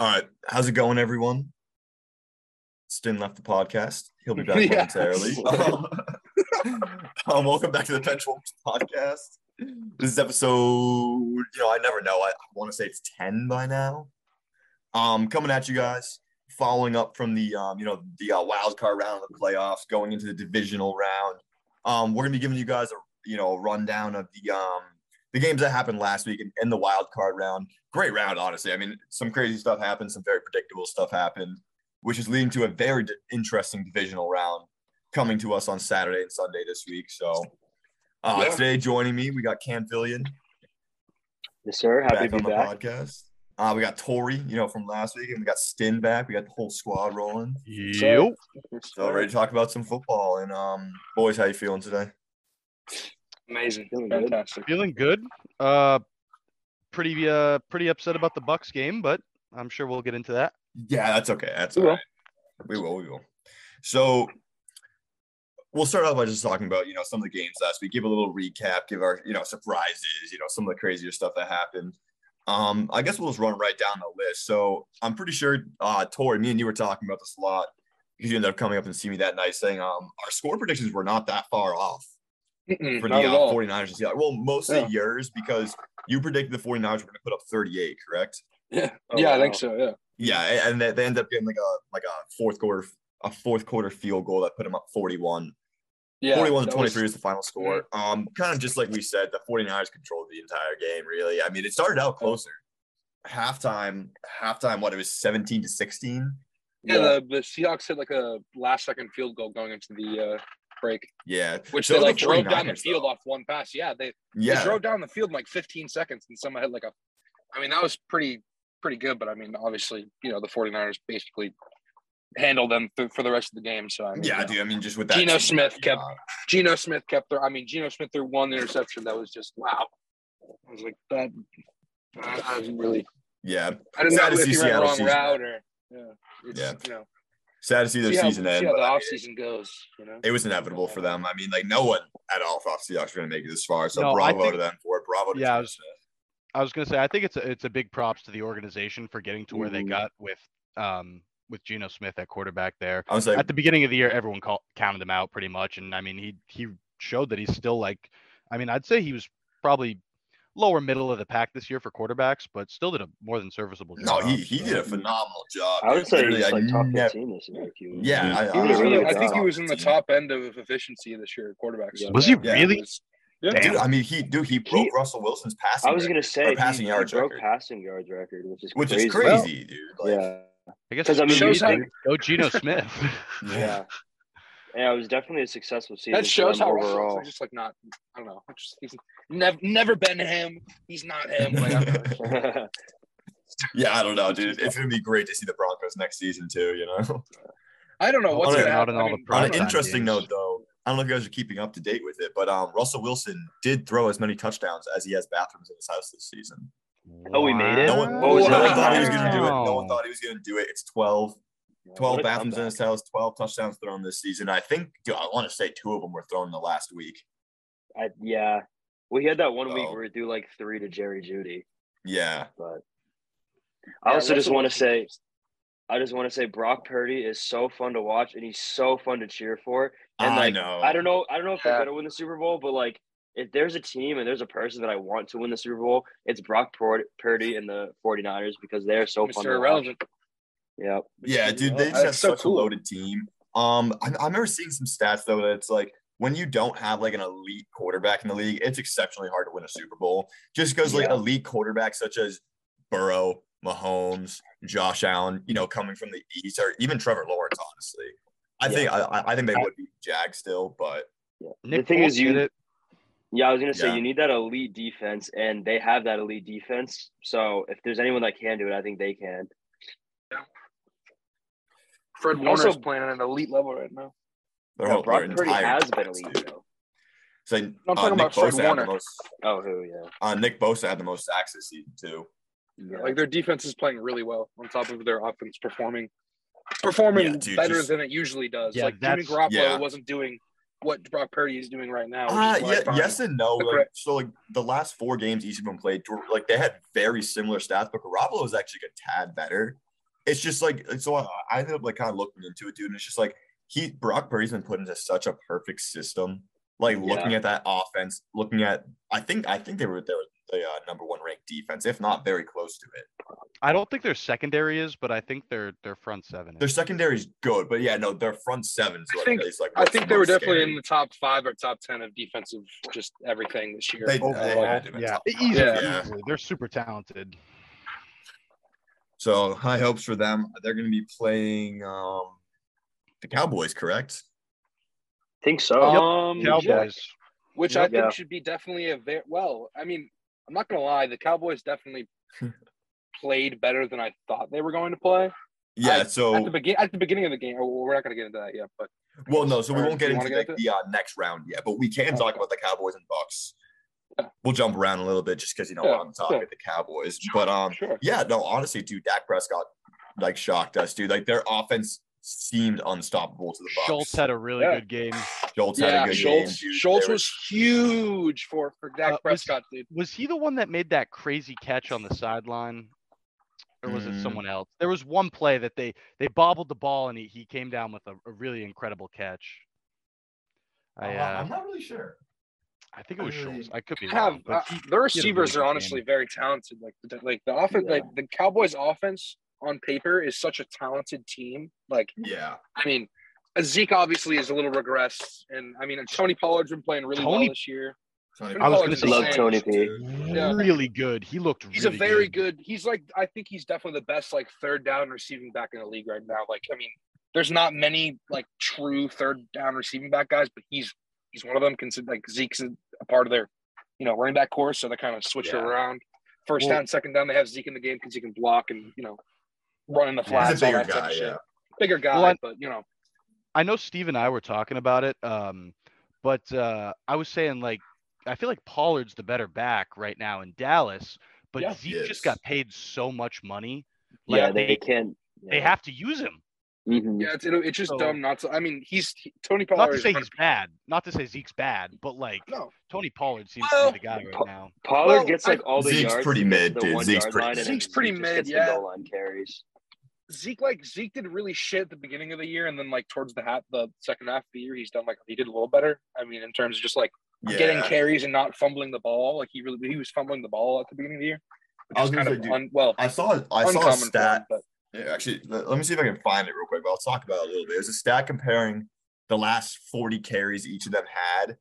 All right, how's it going, everyone? Stin left the podcast. He'll be back Yeah. momentarily. um, welcome back to the Bench Warmers podcast. This is episode. You know, I never know. I, I want to say it's ten by now. Um, coming at you guys, following up from the um, you know, the uh, wild card round of the playoffs, going into the divisional round. Um, we're gonna be giving you guys a you know a rundown of the um the games that happened last week in, in the wild card round. Great round, honestly. I mean, some crazy stuff happened, some very predictable stuff happened, which is leading to a very interesting divisional round coming to us on Saturday and Sunday this week. So, uh, Yeah. today joining me, we got Cam Fillion Yes, sir. Happy back to on be the back. podcast. Uh, we got Tori, you know, from last week, and we got Stin back. We got the whole squad rolling. Yep. So ready to talk about some football. And um, boys, how you feeling today? Amazing. Feeling good. Fantastic. Feeling good. Uh, pretty uh pretty upset about the Bucks game, but I'm sure we'll get into that. Yeah, that's okay. That's We all will. right. We will. We will. So we'll start off by just talking about you know some of the games last week. Give a little recap. Give our you know surprises. You know some of the crazier stuff that happened. Um, I guess we'll just run right down the list. So I'm pretty sure, uh, Tori, me and you were talking about this a lot because you ended up coming up and see me that night saying um our score predictions were not that far off Mm-mm, for the at uh, 49ers and Seahawks. Well, mostly Yeah. yours because you predicted the 49ers were going to put up 38, correct? Yeah, Oh, yeah, I think so. Yeah. Yeah, and they, they ended up getting like a like a fourth quarter a fourth quarter field goal that put them up 41. Yeah. 41 to 23 was- is the final score. Um kind of just like we said, the 49ers controlled the entire game really. I mean, it started out closer. Halftime, halftime what it was 17 to 16. yeah, the, the Seahawks hit like a last second field goal going into the uh, break, Yeah. which they the like drove down the field though. off one pass. Yeah, they, they Yeah. drove down the field in like 15 seconds and someone had like a, I mean, that was pretty, pretty good. But I mean, obviously, you know, the 49ers basically handled them th- for the rest of the game. So I mean, Yeah, you know, dude. I mean, just with that. Geno team, Smith kept- Geno Smith kept their, I mean, Geno Smith threw one interception that was just wow. I was like that. I, I was really Yeah. I didn't Sad know if he the wrong season route or yeah. It's, Yeah. You know, Sad to see their see how, season see end. how but the I off season goes. You know. it was inevitable for them. I mean, like no one at all thought Seahawks were going to make it this far. So No, bravo think- to them for it. Bravo to Yeah, I was- I was gonna say I think it's a, it's a big props to the organization for getting to where they Mhm. got with um with Geno Smith at quarterback there. I was like, At the beginning of the year, everyone call, counted him out pretty much, and I mean he he showed that he's still like, I mean I'd say he was probably lower middle of the pack this year for quarterbacks, but still did a more than serviceable job. no, he he so- did a phenomenal job. I would say Literally, he's like top 15 this year. Yeah, I, He He was was in really I think he was in the top end of efficiency this year at quarterbacks. Yeah. Was he Yeah. really? Yeah. Dude, I mean, he dude, he broke Russell Wilson's passing. I was record, gonna say passing he, yards he broke record, passing yards record, which is which crazy. is crazy, dude. Like, yeah, I guess 'Cause, I mean, shows how go Geno Smith. yeah, yeah. It was definitely a successful season. That shows how Russell overall. Wilson's just like not. I don't know. Just, he's never never been him. He's not him. Like, I don't know. yeah, I don't know, dude. It's gonna be great to see the Broncos next season too. You know. I don't know what's On gonna happen. in all I the mean, On an interesting games. note, though, I don't know if you guys are keeping up to date with it, but um, Russell Wilson did throw as many touchdowns as he has bathrooms in his house this season. Oh, we made it? No one, no one thought he was gonna do it. No one thought he was gonna do it. It's 12, 12 What bathrooms in his house, 12 touchdowns thrown this season. I think, dude, I want to say two of them were thrown in the last week. I, yeah. We had that one week where we threw like three to Jerry Jeudy, Yeah. but I Yeah, also just want to say, I just want to say Brock Purdy is so fun to watch and he's so fun to cheer for. And I like, know. I don't know, I don't know if Yeah. they're gonna win the Super Bowl, but like, if there's a team and there's a person that I want to win the Super Bowl, it's Brock Purdy and the 49ers because they're so fun Mr. to watch. Irrelevant. Yeah. Yeah, dude, they just have so such cool. a loaded team. Um, I, I remember seeing some stats though that it's like when you don't have like an elite quarterback in the league, it's exceptionally hard to win a Super Bowl. Just because like elite quarterbacks such as Burrow, Mahomes, Josh Allen, you know, coming from the East, or even Trevor Lawrence, honestly, I Yeah. think I, I- I think they would be Jag still, but Yeah. Nick the thing Foles is, you did. Yeah, I was gonna say Yeah. you need that elite defense, and they have that elite defense. So if there's anyone that can do it, I think they can. Fred Also- Warner's playing at an elite level right now. their Yeah, whole Brock their Purdy has been elite though. So, I'm uh, talking Nick about Fred Bosa had the Warner. most. Oh, who? Yeah. Uh, Nick Bosa had the most sacks this season too. yeah. Like their defense is playing really well on top of their offense performing performing Yeah, dude, better just- than it usually does. Yeah, like Jimmy Garoppolo yeah. wasn't doing what Brock Purdy is doing right now. which Uh, is why I yeah, yes and no. Like, so, like the last four games each of them played, like they had very similar stats, but Garoppolo was actually a tad better. It's just like so I, I ended up like kind of looking into it, dude. And it's just like he Brock Purdy's been put into such a perfect system. Like looking at that offense, looking at I think I think they were they were the uh, number one ranked defense, if not very close to it. I don't think their secondary is, but I think their their front seven. Their secondary is good, but yeah, no, their front seven. I think- like I think they were most definitely scary. in the top five or top ten of defensive, just everything this year. They- they Overall, had yeah, easily, Yeah. easily. They're super talented. So high hopes for them. They're going to be playing um, the Cowboys, correct? I think so. Yep. Um, yeah. Cowboys. which Yep. I think Yeah. should be definitely a very well. I mean, I'm not gonna lie, the Cowboys definitely played better than I thought they were going to play Yeah. I- so at the begin at the beginning of the game. oh, We're not gonna get into that yet, but well, no. So we won't get do you into the, uh, next round yet, but we can talk Okay. about the Cowboys and Bucks. Yeah. We'll jump around a little bit just because you know Yeah, I'm talking yeah. the Cowboys, but um, sure. yeah, no, honestly, dude, Dak Prescott like shocked us, dude. Like their offense seemed unstoppable to the Bucks. Schultz had a really Yeah. good game. Schultz had a good Schultz. game. Dude. Schultz They were- was huge for for Dak Uh, was- Prescott, dude. Was he the one that made that crazy catch on the sideline? Or was Mm. it someone else? There was one play that they they bobbled the ball and he, he came down with a, a really incredible catch. I Uh, uh, I'm not really sure. I think it was I Schultz. I could be Have wrong, uh, but he- the he receivers are honestly game. very talented. Like the, like the offense, Yeah. like the Cowboys' offense on paper is such a talented team. Like Yeah. I mean, Zeke obviously is a little regressed, and I mean Tony Pollard's been playing really well this year. Tony I was gonna. Love Tony P. Yeah. really good. He looked He's really a very good. He's like I think he's definitely the best like third down receiving back in the league right now. Like I mean, there's not many like true third down receiving back guys, but he's he's one of them. Consider like Zeke's a part of their you know running back course, so they kind of switch Yeah. it around. First Well- down, second down, they have Zeke in the game because he can block and you know run in the He's flats. a all bigger that type guy, of shit. yeah. Bigger guy, Well, I- but you know I know Steve and I were talking about it, um, but uh, I was saying like I feel like Pollard's the better back right now in Dallas, but Yeah. Zeke just got paid so much money. Like, yeah, they can't. they have to use him. Mhm. yeah, it's it, it's just So- dumb not to. I mean, he's he, Tony Not to say one he's bad, not to say Zeke's bad, but like no, Tony Pollard seems Well, to be the guy right Pa- now. Pollard Well, gets like all the Zeke's yards. pretty he mid, the dude. one Zeke's pretty- line, and then Zeke's pretty Zeke just mid, gets the yeah. goal line carries. Zeke like Zeke did really shit at the beginning of the year, and then like towards the half, the second half of the year, he's done like he did a little better. I mean, in terms of just like Yeah. getting carries and not fumbling the ball. Like he really he was fumbling the ball at the beginning of the year, which I is was kind gonna of say, dude, un, well I saw I saw a for him, stat. but Yeah, actually, let, let me see if I can find it real quick. But I'll talk about it a little bit. It was a stat comparing the last 40 carries each of them had.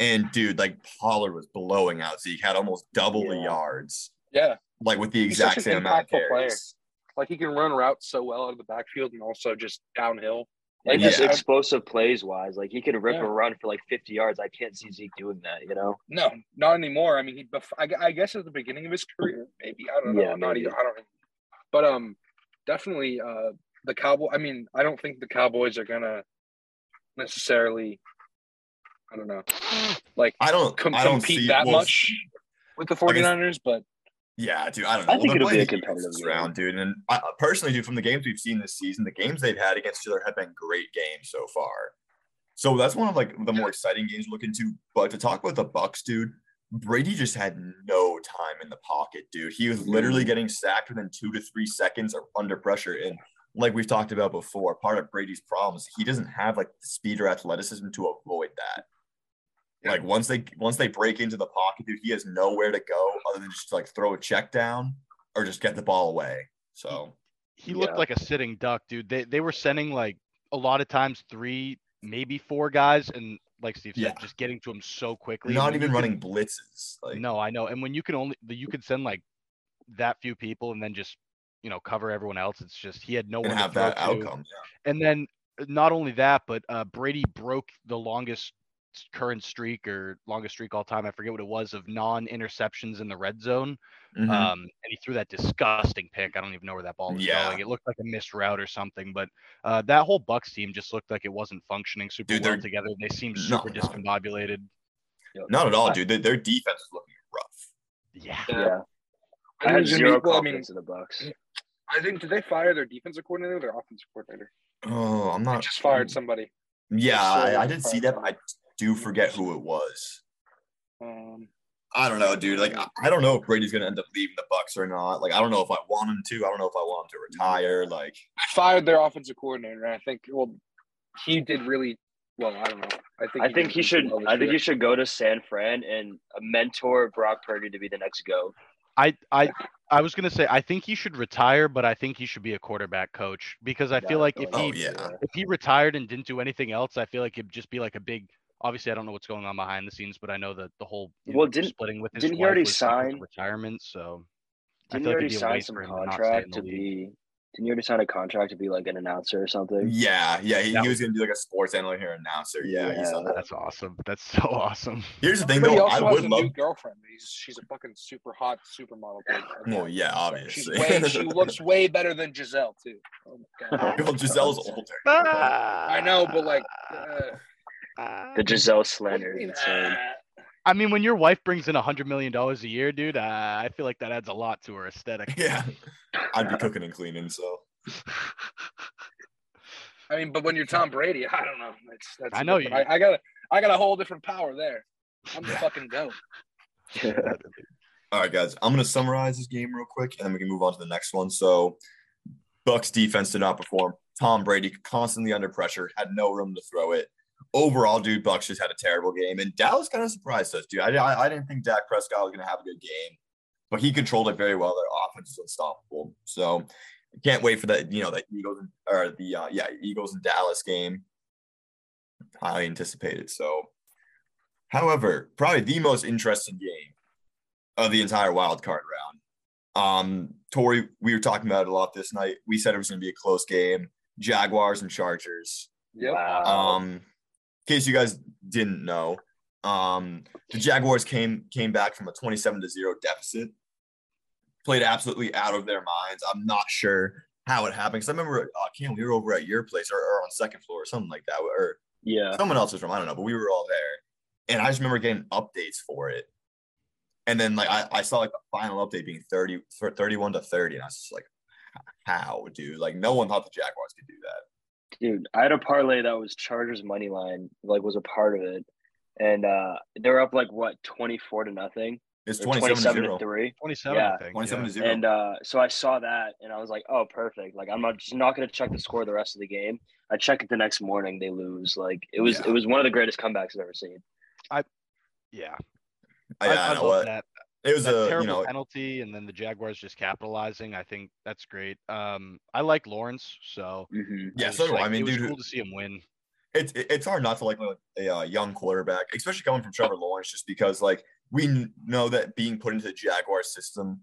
And dude, like Pollard was blowing out Zeke, had almost double the yards, yeah, like with the exact same amount of impactful player. carries. like he can run routes so well out of the backfield and also just downhill. Like Yeah. just explosive plays wise, like he could rip Yeah. a run for like 50 yards. I can't see Zeke doing that. You know? No, not anymore. I mean, he. bef- I, I guess at the beginning of his career, maybe I don't know. Yeah, not even. I don't. know. But um, definitely uh, the Cowboy. I mean, I don't think the Cowboys are gonna necessarily. I don't know, like I don't com- I don't compete see that well, much with the I guess- 49ers, but Yeah, dude, I don't know. I think They're it'll be a competitive round, dude. And I, personally, dude, from the games we've seen this season, the games they've had against each other have been great games so far. So that's one of like the more exciting games to look into. But to talk about the Bucks, dude, Brady just had no time in the pocket, dude. He was literally mm-hmm. getting sacked within two to three seconds or under pressure. And like we've talked about before, part of Brady's problems, he doesn't have like the speed or athleticism to avoid that. Like once they once they break into the pocket, dude, he has nowhere to go other than just like throw a check down or just get the ball away. So He looked Yeah. like a sitting duck, dude. They they were sending like a lot of times three, maybe four guys, and like Steve said, Yeah. just getting to him so quickly. not even running can- blitzes. Like no, I know. And when you can only you could send like that few people and then just you know cover everyone else, it's just he had no one have that to. outcome. And then uh, not only that, but uh, Brady broke the longest current streak or longest streak all time. I forget what it was of non-interceptions in the red zone. Mhm. Um, and he threw that disgusting pick. I don't even know where that ball was Yeah. going. It looked like a missed route or something. But uh, that whole Bucks team just looked like it wasn't functioning super Dude, well they're- together. They seemed super no. discombobulated. Not at all, dude. Their, their defense is looking rough. Yeah. Yeah. I I think had gonna zero be- well, I mean, in the Bucks. I think did they fire their defensive coordinator or their offensive coordinator? Oh, I'm They not. just fired somebody. Yeah, So, I, I did see that, but I do forget who it was. Um, I don't know, dude. Like I, I don't know if Brady's gonna end up leaving the Bucks or not. Like I don't know if I want him to. I don't know if I want him to retire. Like I fired their offensive coordinator. I think well, he did really well. I don't know. I think I think he should. well this I think he should go to San Fran and mentor Brock Purdy to be the next go. I I I was gonna say I think he should retire, but I think he should be a quarterback coach because I feel like if Oh, he yeah. if he retired and didn't do anything else, I feel like it'd just be like a big. Obviously, I don't know what's going on behind the scenes, but I know that the whole Well, know, didn't- splitting with his didn't he already was because of sign- retirement. So Didn't feel he like already it'd be a sign some for him to not stay in contract to be? Didn't he already sign a contract to be like an announcer or something? yeah, yeah, he, he was gonna be like a sports analyst here announcer. Yeah, Yeah. said that. That's awesome. That's so awesome. Here's the thing But he though, I also has would a love. new girlfriend. He's she's a fucking super hot supermodel. kid. Well, yeah, She's obviously. way, she looks way better than Gisele too. Oh my god. Well, Gisele's older. I know, but like, uh, The Gisele slander I mean, uh, I mean, when your wife brings in a hundred million dollars a year, dude, uh, I feel like that adds a lot to her aesthetic. Yeah, I'd be cooking and cleaning. So I mean, but when you're Tom Brady, I don't know. That's, that's I know you. I, I got a, I got a whole different power there. I'm the fucking goat. All right, guys, I'm gonna summarize this game real quick, and then we can move on to the next one. So, Bucks defense did not perform. Tom Brady constantly under pressure, had no room to throw it. Overall, dude, Bucks just had a terrible game, and Dallas kind of surprised us, dude. I, I, I didn't think Dak Prescott was gonna have a good game, but he controlled it very well. Their offense is unstoppable. So, I can't wait for that. You know, the Eagles or the uh, yeah Eagles and Dallas game. Highly anticipated. So, however, probably the most interesting game of the entire wild card round. Um, Tori, we were talking about it a lot this night. We said it was going to be a close game. Jaguars and Chargers. Yeah. Wow. Um, in case you guys didn't know, um, the Jaguars came came back from a twenty-seven to zero deficit. Played absolutely out of their minds. I'm not sure how it happened because I remember, uh, Cam, we were over at your place or, or on second floor or something like that, or yeah. someone else's room. I don't know, but we were all there, and I just remember getting updates for it. And then like I, I saw like the final update being 30, 31 to 30, and I was just like, how, dude? Like no one thought the Jaguars could do that. Dude, I had a parlay that was Chargers money line, like was a part of it. And uh they were up like what, twenty four to nothing? It's Or 27 to 0. to three. Twenty-seven, Yeah, I think. 27 yeah. to 0. And uh so I saw that and I was like, oh perfect. Like I'm not just not gonna check the score the rest of the game. I check it the next morning, they lose. Like it was Yeah. it was one of the greatest comebacks I've ever seen. Yeah. I, I, I know love what. that. It was that a, you terrible know, penalty and then the Jaguars just capitalizing. I think that's great. Um, I like Lawrence, so Mm-hmm. yeah, so do I. like- I mean, it was dude, cool to see him win. it's it's hard not to like a, a uh, young quarterback, especially coming from Trevor Lawrence, just because like we know that being put into the Jaguar system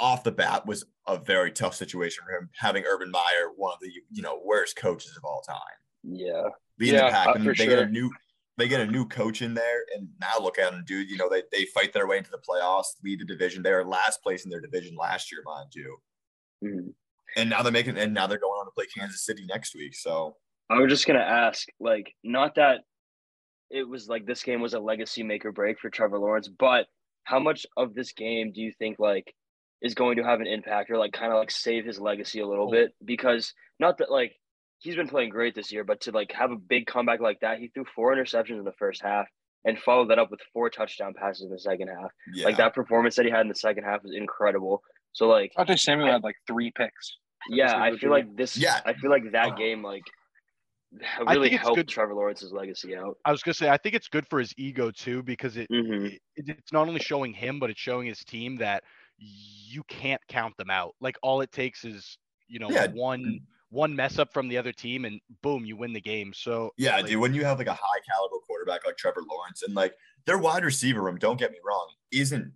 off the bat was a very tough situation for him, having Urban Meyer, one of the you know worst coaches of all time, Yeah. leading Yeah, the pack, uh, and for they get a sure. new they get a new coach in there, and now look at them, dude. You know they they fight their way into the playoffs, lead the division. They are last place in their division last year, mind you, Mhm. and now they're making and now they're going on to play Kansas City next week. So I was just gonna ask, like, not that it was like this game was a legacy make or break for Trevor Lawrence, but how much of this game do you think like is going to have an impact or like kind of like save his legacy a little Oh. bit? Because not that like he's been playing great this year, but to like have a big comeback like that, he threw four interceptions in the first half and followed that up with four touchdown passes in the second half. yeah, Like that performance that he had in the second half was incredible. So like I think Samuel had like three picks. yeah, I feel like this. Yeah. I feel like that game like I really think it's helped good- Trevor Lawrence's legacy out. I was gonna say I think it's good for his ego too because it, Mm-hmm. it it's not only showing him but it's showing his team that you can't count them out. Like all it takes is you know Yeah. one one mess up from the other team and boom you win the game. So Yeah, like, dude. When you have like a high caliber quarterback like Trevor Lawrence, and like their wide receiver room, don't get me wrong, isn't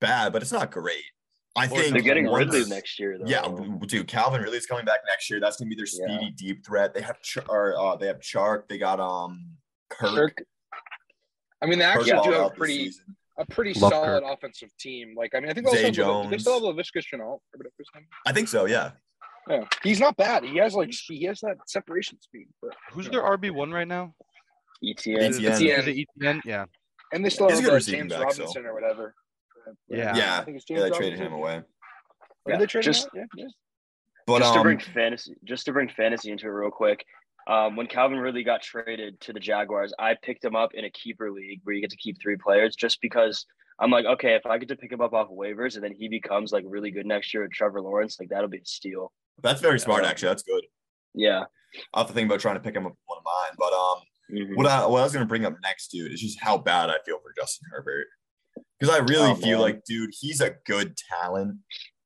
bad, but it's not great. I Or think They're getting once- Ridley next year though. Yeah, dude. Calvin Ridley's coming back next year. That's gonna be their Yeah. speedy deep threat. They have Char- or uh, they have Chark. They got um Kirk. Kirk. I mean, they actually balled do have a pretty a pretty Love solid Kirk. offensive team. Like, I mean, I think they, Zay also have, they still have Jones. Laviska Shenault or whatever. I think so. Yeah. Yeah, he's not bad. He has like he has that separation speed. But who's their RB one right now? ETN. ETN. Is it- ETN. Is it ETN? Yeah. and they still He's a have good uh, James back, so. Robinson or whatever. Yeah. Yeah. I think it's Yeah, James they traded Robinson. him away. Did Yeah, they trade just- him? Yeah, yeah. But just to um, bring fantasy, just to bring fantasy into it real quick. Um, when Calvin Ridley got traded to the Jaguars, I picked him up in a keeper league where you get to keep three players, just because I'm like, okay, if I get to pick him up off waivers and then he becomes like really good next year with Trevor Lawrence, like that'll be a steal. That's very smart, actually. That's good. Yeah. I'll have to think about trying to pick him up one of mine. But um, Mhm. what I what I was gonna bring up next, dude, is just how bad I feel for Justin Herbert. Because I really Oh, feel man. like, dude, he's a good talent.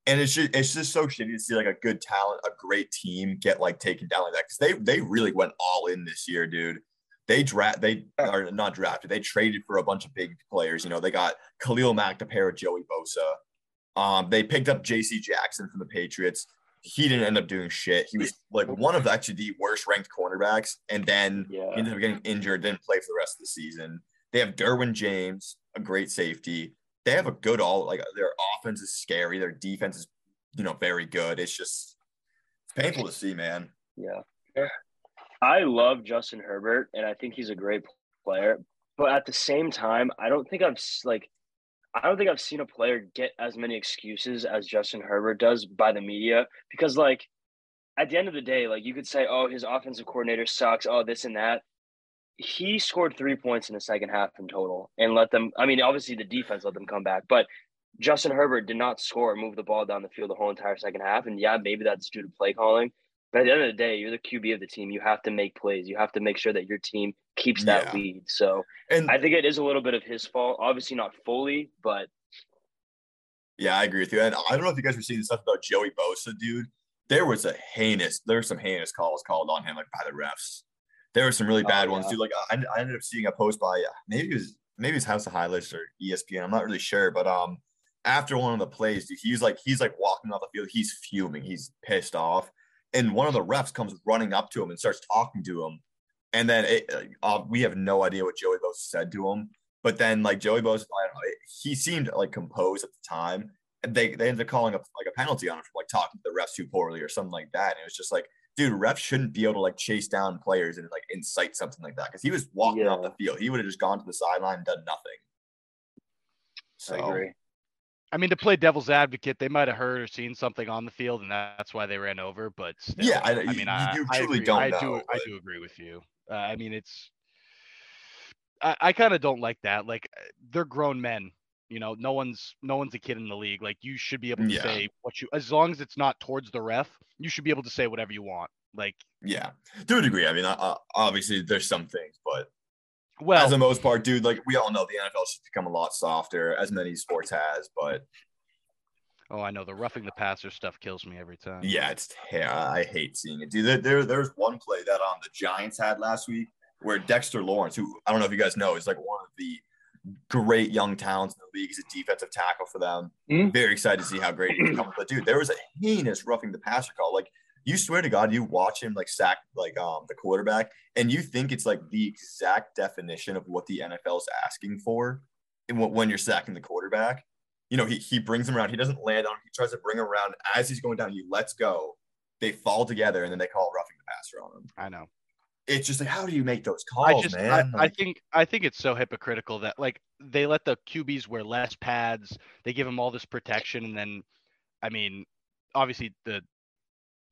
And it's just it's just so shitty to see like a good talent, a great team get like taken down like that. Cause they they really went all in this year, dude. They draft they are not drafted, they traded for a bunch of big players. You know, they got Khalil Mack to pair with Joey Bosa. Um, they picked up JC Jackson from the Patriots. He didn't end up doing shit. He was like one of the, actually the worst ranked cornerbacks, and then Yeah. he ended up getting injured, didn't play for the rest of the season. They have Derwin James, a great safety. They have a good all like their offense is scary. Their defense is, you know, very good. It's just it's painful to see, man. Yeah. Yeah. I love Justin Herbert and I think he's a great player, but at the same time, I don't think I've like I don't think I've seen a player get as many excuses as Justin Herbert does by the media because like at the end of the day, like you could say, "Oh, his offensive coordinator sucks. Oh, this and that." He scored 3 points in the second half in total and let them I mean, obviously the defense let them come back, but Justin Herbert did not score and move the ball down the field the whole entire second half and yeah, maybe that's due to play calling, but at the end of the day, you're the QB of the team. You have to make plays. You have to make sure that your team keeps that Yeah. lead. So And I think it is a little bit of his fault. Obviously not fully, but yeah, I agree with you. And I don't know if you guys were seeing the stuff about Joey Bosa, dude. There was a heinous, there were some heinous calls called on him, like by the refs. There were some really Oh, bad ones, yeah. dude. Like I, I ended up seeing a post by uh, maybe it was maybe it was House of Highlights or ESPN. I'm not really sure, but um, after one of the plays, dude, he's like he's like walking off the field. He's fuming. He's pissed off, and one of the refs comes running up to him and starts talking to him. And then it, uh, we have no idea what Joey Bosa said to him. But then like Joey Bosa, I don't know, he seemed like composed at the time. And they, they ended up calling up like a penalty on him for like talking to the refs too poorly or something like that. And it was just like, dude, refs shouldn't be able to like chase down players and like incite something like that. Cause he was walking off the field. He would have just gone to the sideline and done nothing. So I agree. I mean, to play devil's advocate, they might have heard or seen something on the field, and that's why they ran over. But still, Yeah, I- I, mean, you I, do I truly agree. don't I know, do. I do agree with you. Uh, I mean, it's. I, I kind of don't like that. Like, uh, they're grown men. You know, no one's no one's a kid in the league. Like, you should be able to Yeah. say what you, as long as it's not towards the ref, you should be able to say whatever you want. Like, yeah, to a degree. I mean, uh, obviously there's some things, but well, as the most part, dude, like we all know the NFL has become a lot softer as many sports has, but oh, I know the roughing the passer stuff kills me every time. Yeah, it's yeah, I hate seeing it. Dude, there, there there's one play that um the Giants had last week where Dexter Lawrence, who I don't know if you guys know, is like one of the great young talents in the league. He's a defensive tackle for them. Mhm. Very excited to see how great he's becoming. But dude, there was a heinous roughing the passer call. Like you swear to God, you watch him like sack like um the quarterback, and you think it's like the exact definition of what the NFL is asking for, and when when you're sacking the quarterback you know, he, he brings him around. He doesn't land on him. He tries to bring him around. As he's going down, he lets go. They fall together, and then they call roughing the passer on him. I know. It's just like, how do you make those I calls, just, man? I Like, think, I think it's so hypocritical that like they let the QBs wear less pads. They give them all this protection, and then, I mean, obviously the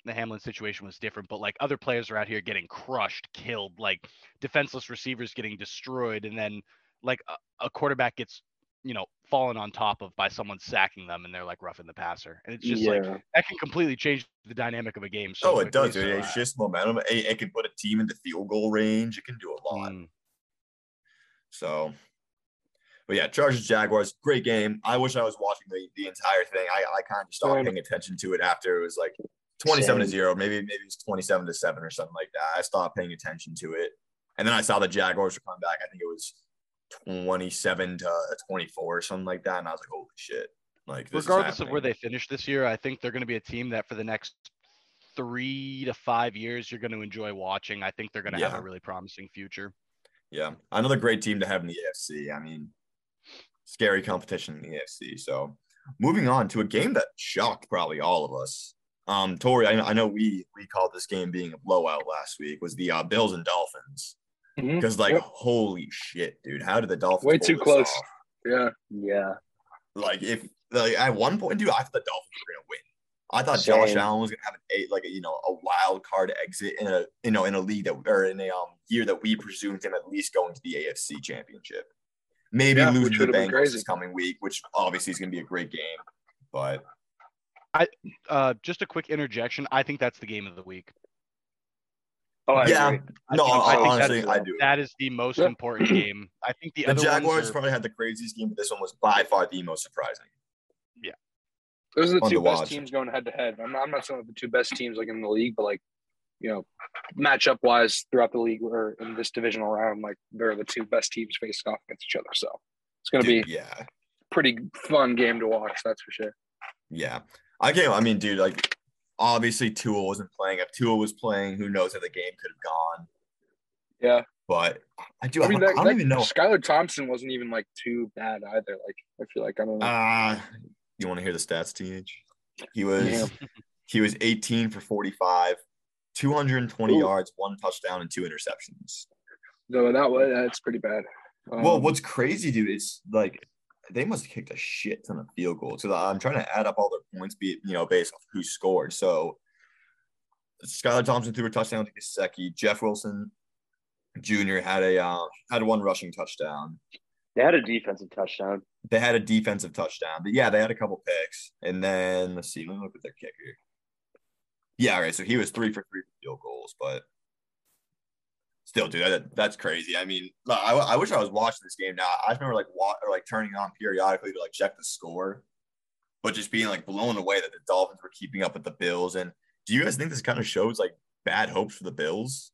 the Hamlin situation was different, but like other players are out here getting crushed, killed, like defenseless receivers getting destroyed, and then like a, a quarterback gets, you know, fallen on top of by someone sacking them, and they're like roughing the passer, and it's just like that can completely change the dynamic of a game. So oh, it does. quickly, Dude. so, It uh, shifts momentum. It, it can put a team into field goal range. It can do a lot. mm, So, but yeah, Chargers Jaguars, great game. I wish I was watching the, the entire thing. I, I kind of stopped paying attention to it after it was like 27 to 0. Maybe maybe it was 27 to 7 or something like that. I stopped paying attention to it. And then I saw the Jaguars were coming back. I think it was 27 to 24 or something like that. And I was like, holy shit. Like, this is regardless of where they finish this year, I think they're going to be a team that for the next three to five years you're going to enjoy watching. I think they're going to have a really promising future. Yeah, another great team to have in the AFC. I mean, scary competition in the AFC. So, moving on to a game that shocked probably all of us. Um, Tori, I, I know we we called this game being a blowout last week. Was the uh, Bills and Dolphins? Because like, Yep. holy shit, dude, how did the Dolphins Way too close. off? Yeah. Yeah. Like, if like at one point, dude, I thought the Dolphins were gonna win. I thought Josh Allen was gonna have an eight, like a, you know, a wild card exit in a you know in a league that or in a um year that we presumed him at least going to the AFC Championship. Maybe Yeah, losing to the Bengals this coming week, which obviously is going to be a great game. But Uh, just a quick interjection. I think that's the game of the week. Oh, I yeah, agree. I no, think- I think honestly, that's- I do. That is the most Yeah. important game. I think the, The other Jaguars ones are, probably had the craziest game, but this one was by far the most surprising. Yeah, those are the Fun two to best watch. teams going head to head. I'm not, I'm not saying the two best teams like in the league, but like, you know, matchup wise throughout the league or in this divisional round, like they're the two best teams facing off against each other. So it's going to be yeah, pretty fun game to watch. That's for sure. yeah. I can't. I mean, dude, like obviously Tua wasn't playing. If Tua was playing, who knows how the game could have gone. Yeah. But I do. I, I mean, don't, that, I don't that even know. Skylar Thompson wasn't even like too bad either. Like, I feel like I don't know. Uh you want to hear the stats, TH? He was Yeah. he was 18 for 45, 220 Ooh. yards, one touchdown, and two interceptions. no, that was that's pretty bad. well, Um, what's crazy, dude, is like they must have kicked a shit ton of field goals. So I'm trying to add up all their points, be you know, based off who scored. So Skylar Thompson threw a touchdown to Gesicki. Jeff Wilson Jr. had a uh, had one rushing touchdown. They had a defensive touchdown. They had a defensive touchdown, but yeah, they had a couple picks. And then let's see, let me look at their kicker. Yeah, all right. So he was three for three for field goals, but still, dude, that, that's crazy. I mean, I, I wish I was watching this game now. I just remember like wa- or like turning on periodically to like check the score, but just being like blown away that the Dolphins were keeping up with the Bills. And do you guys think this kind of shows like bad hopes for the Bills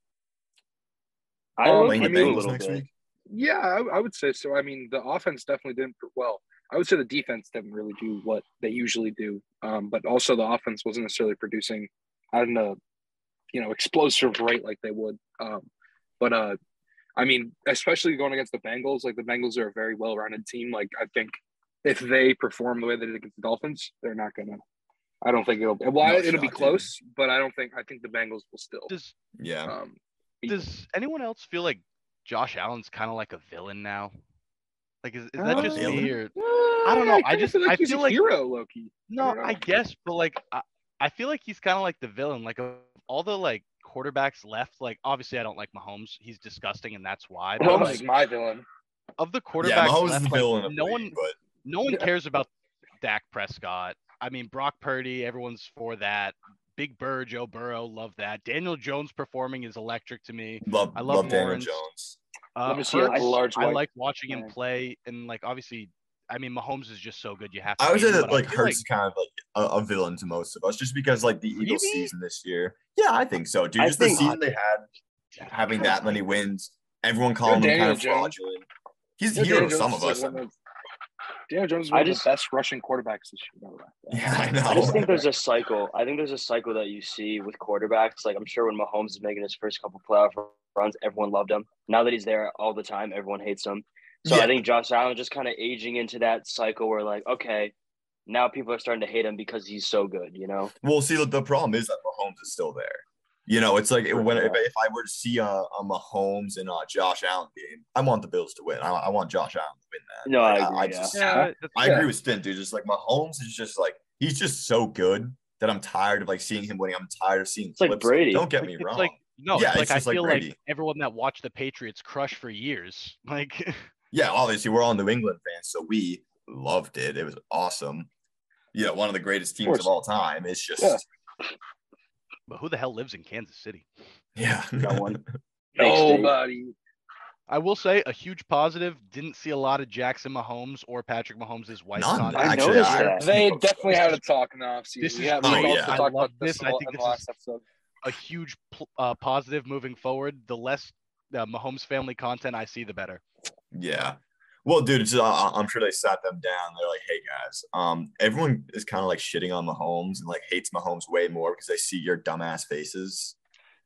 I Um, look playing the a Bengals little next bit. week? Yeah, I, I would say so. I mean, the offense definitely didn't well. I would say the defense didn't really do what they usually do, um, but also the offense wasn't necessarily producing at a you know explosive rate like they would. Um, but uh, I mean, especially going against the Bengals, like the Bengals are a very well-rounded team. Like I think if they perform the way they did against the Dolphins, they're not gonna. I don't think it'll. Well, No it'll be shot, dude. close, but I don't think. I think the Bengals will still. Does Yeah. Um, does anyone else feel like Josh Allen's kind of like a villain now? Like is, is that just Uh, me or I don't know, I kinda just- feel like I he's feel a like- hero, Loki. no? don't I guess, but like I, I feel like he's kind of like the villain. Like of all the like quarterbacks left, like obviously I don't like Mahomes. He's disgusting, and that's why. But Oh like, my, my villain. of the Yeah, quarterbacks Mahomes is left, the like, villain of no the one but no one cares about Dak Prescott. I mean, Brock Purdy, everyone's for that. Big Burr, Joe Burrow, love that. Daniel Jones performing is electric to me. love, I love, love Daniel Jones. Uh, Let me see a Hurts, large I like watching him play, and like obviously, I mean, Mahomes is just so good. You have to. I would say that like Hurts is kind of like a, a villain to most of us, just because like the Eagles Really? season this year. Yeah, I think so, dude. I Just the think- season they had, having that many wins, everyone calling him kind of Jones. fraudulent. He's Yeah, the hero to some of us. of- Daniel Jones is I one just- of the best rushing quarterbacks this year. by the. Yeah, I know. I just think there's a cycle. I think there's a cycle that you see with quarterbacks. Like I'm sure when Mahomes is making his first couple playoff runs, everyone loved him. Now that he's there all the time, everyone hates him. So Yeah. I think Josh Allen just kind of aging into that cycle where like, okay, now people are starting to hate him because he's so good. You know? Well, see, the problem is that Mahomes is still there. You know, it's like when if, if I were to see a, a Mahomes and a Josh Allen game, I want the Bills to win. I, I want Josh Allen to win that. No, I agree, I, yeah. just, Yeah, that's- I agree with Stint, dude. Just like Mahomes is just like he's just so good that I'm tired of like seeing him winning. I'm tired of seeing. It's like clips. Brady. Don't get like, me it's wrong. like no, Yeah, it's it's like I just like feel like everyone that watched the Patriots crush for years. Like yeah, obviously we're all New England fans, so we loved it. It was awesome. Yeah, one of the greatest teams of, course. all time. It's just Yeah. But who the hell lives in Kansas City? yeah. No one. Nobody. I will say a huge positive. Didn't see a lot of Jackson Mahomes or Patrick Mahomes' wife. None. I Actually, noticed I- that. They definitely had a talk in the offseason. This is have great. we Oh, yeah. I love this, this, I think this is- last episode. a huge uh, positive moving forward. The less uh, Mahomes family content I see, the better. Yeah. Well, dude, it's, uh, I'm sure they sat them down. They're like, "Hey guys, um, everyone is kind of like shitting on Mahomes and like hates Mahomes way more because they see your dumbass faces."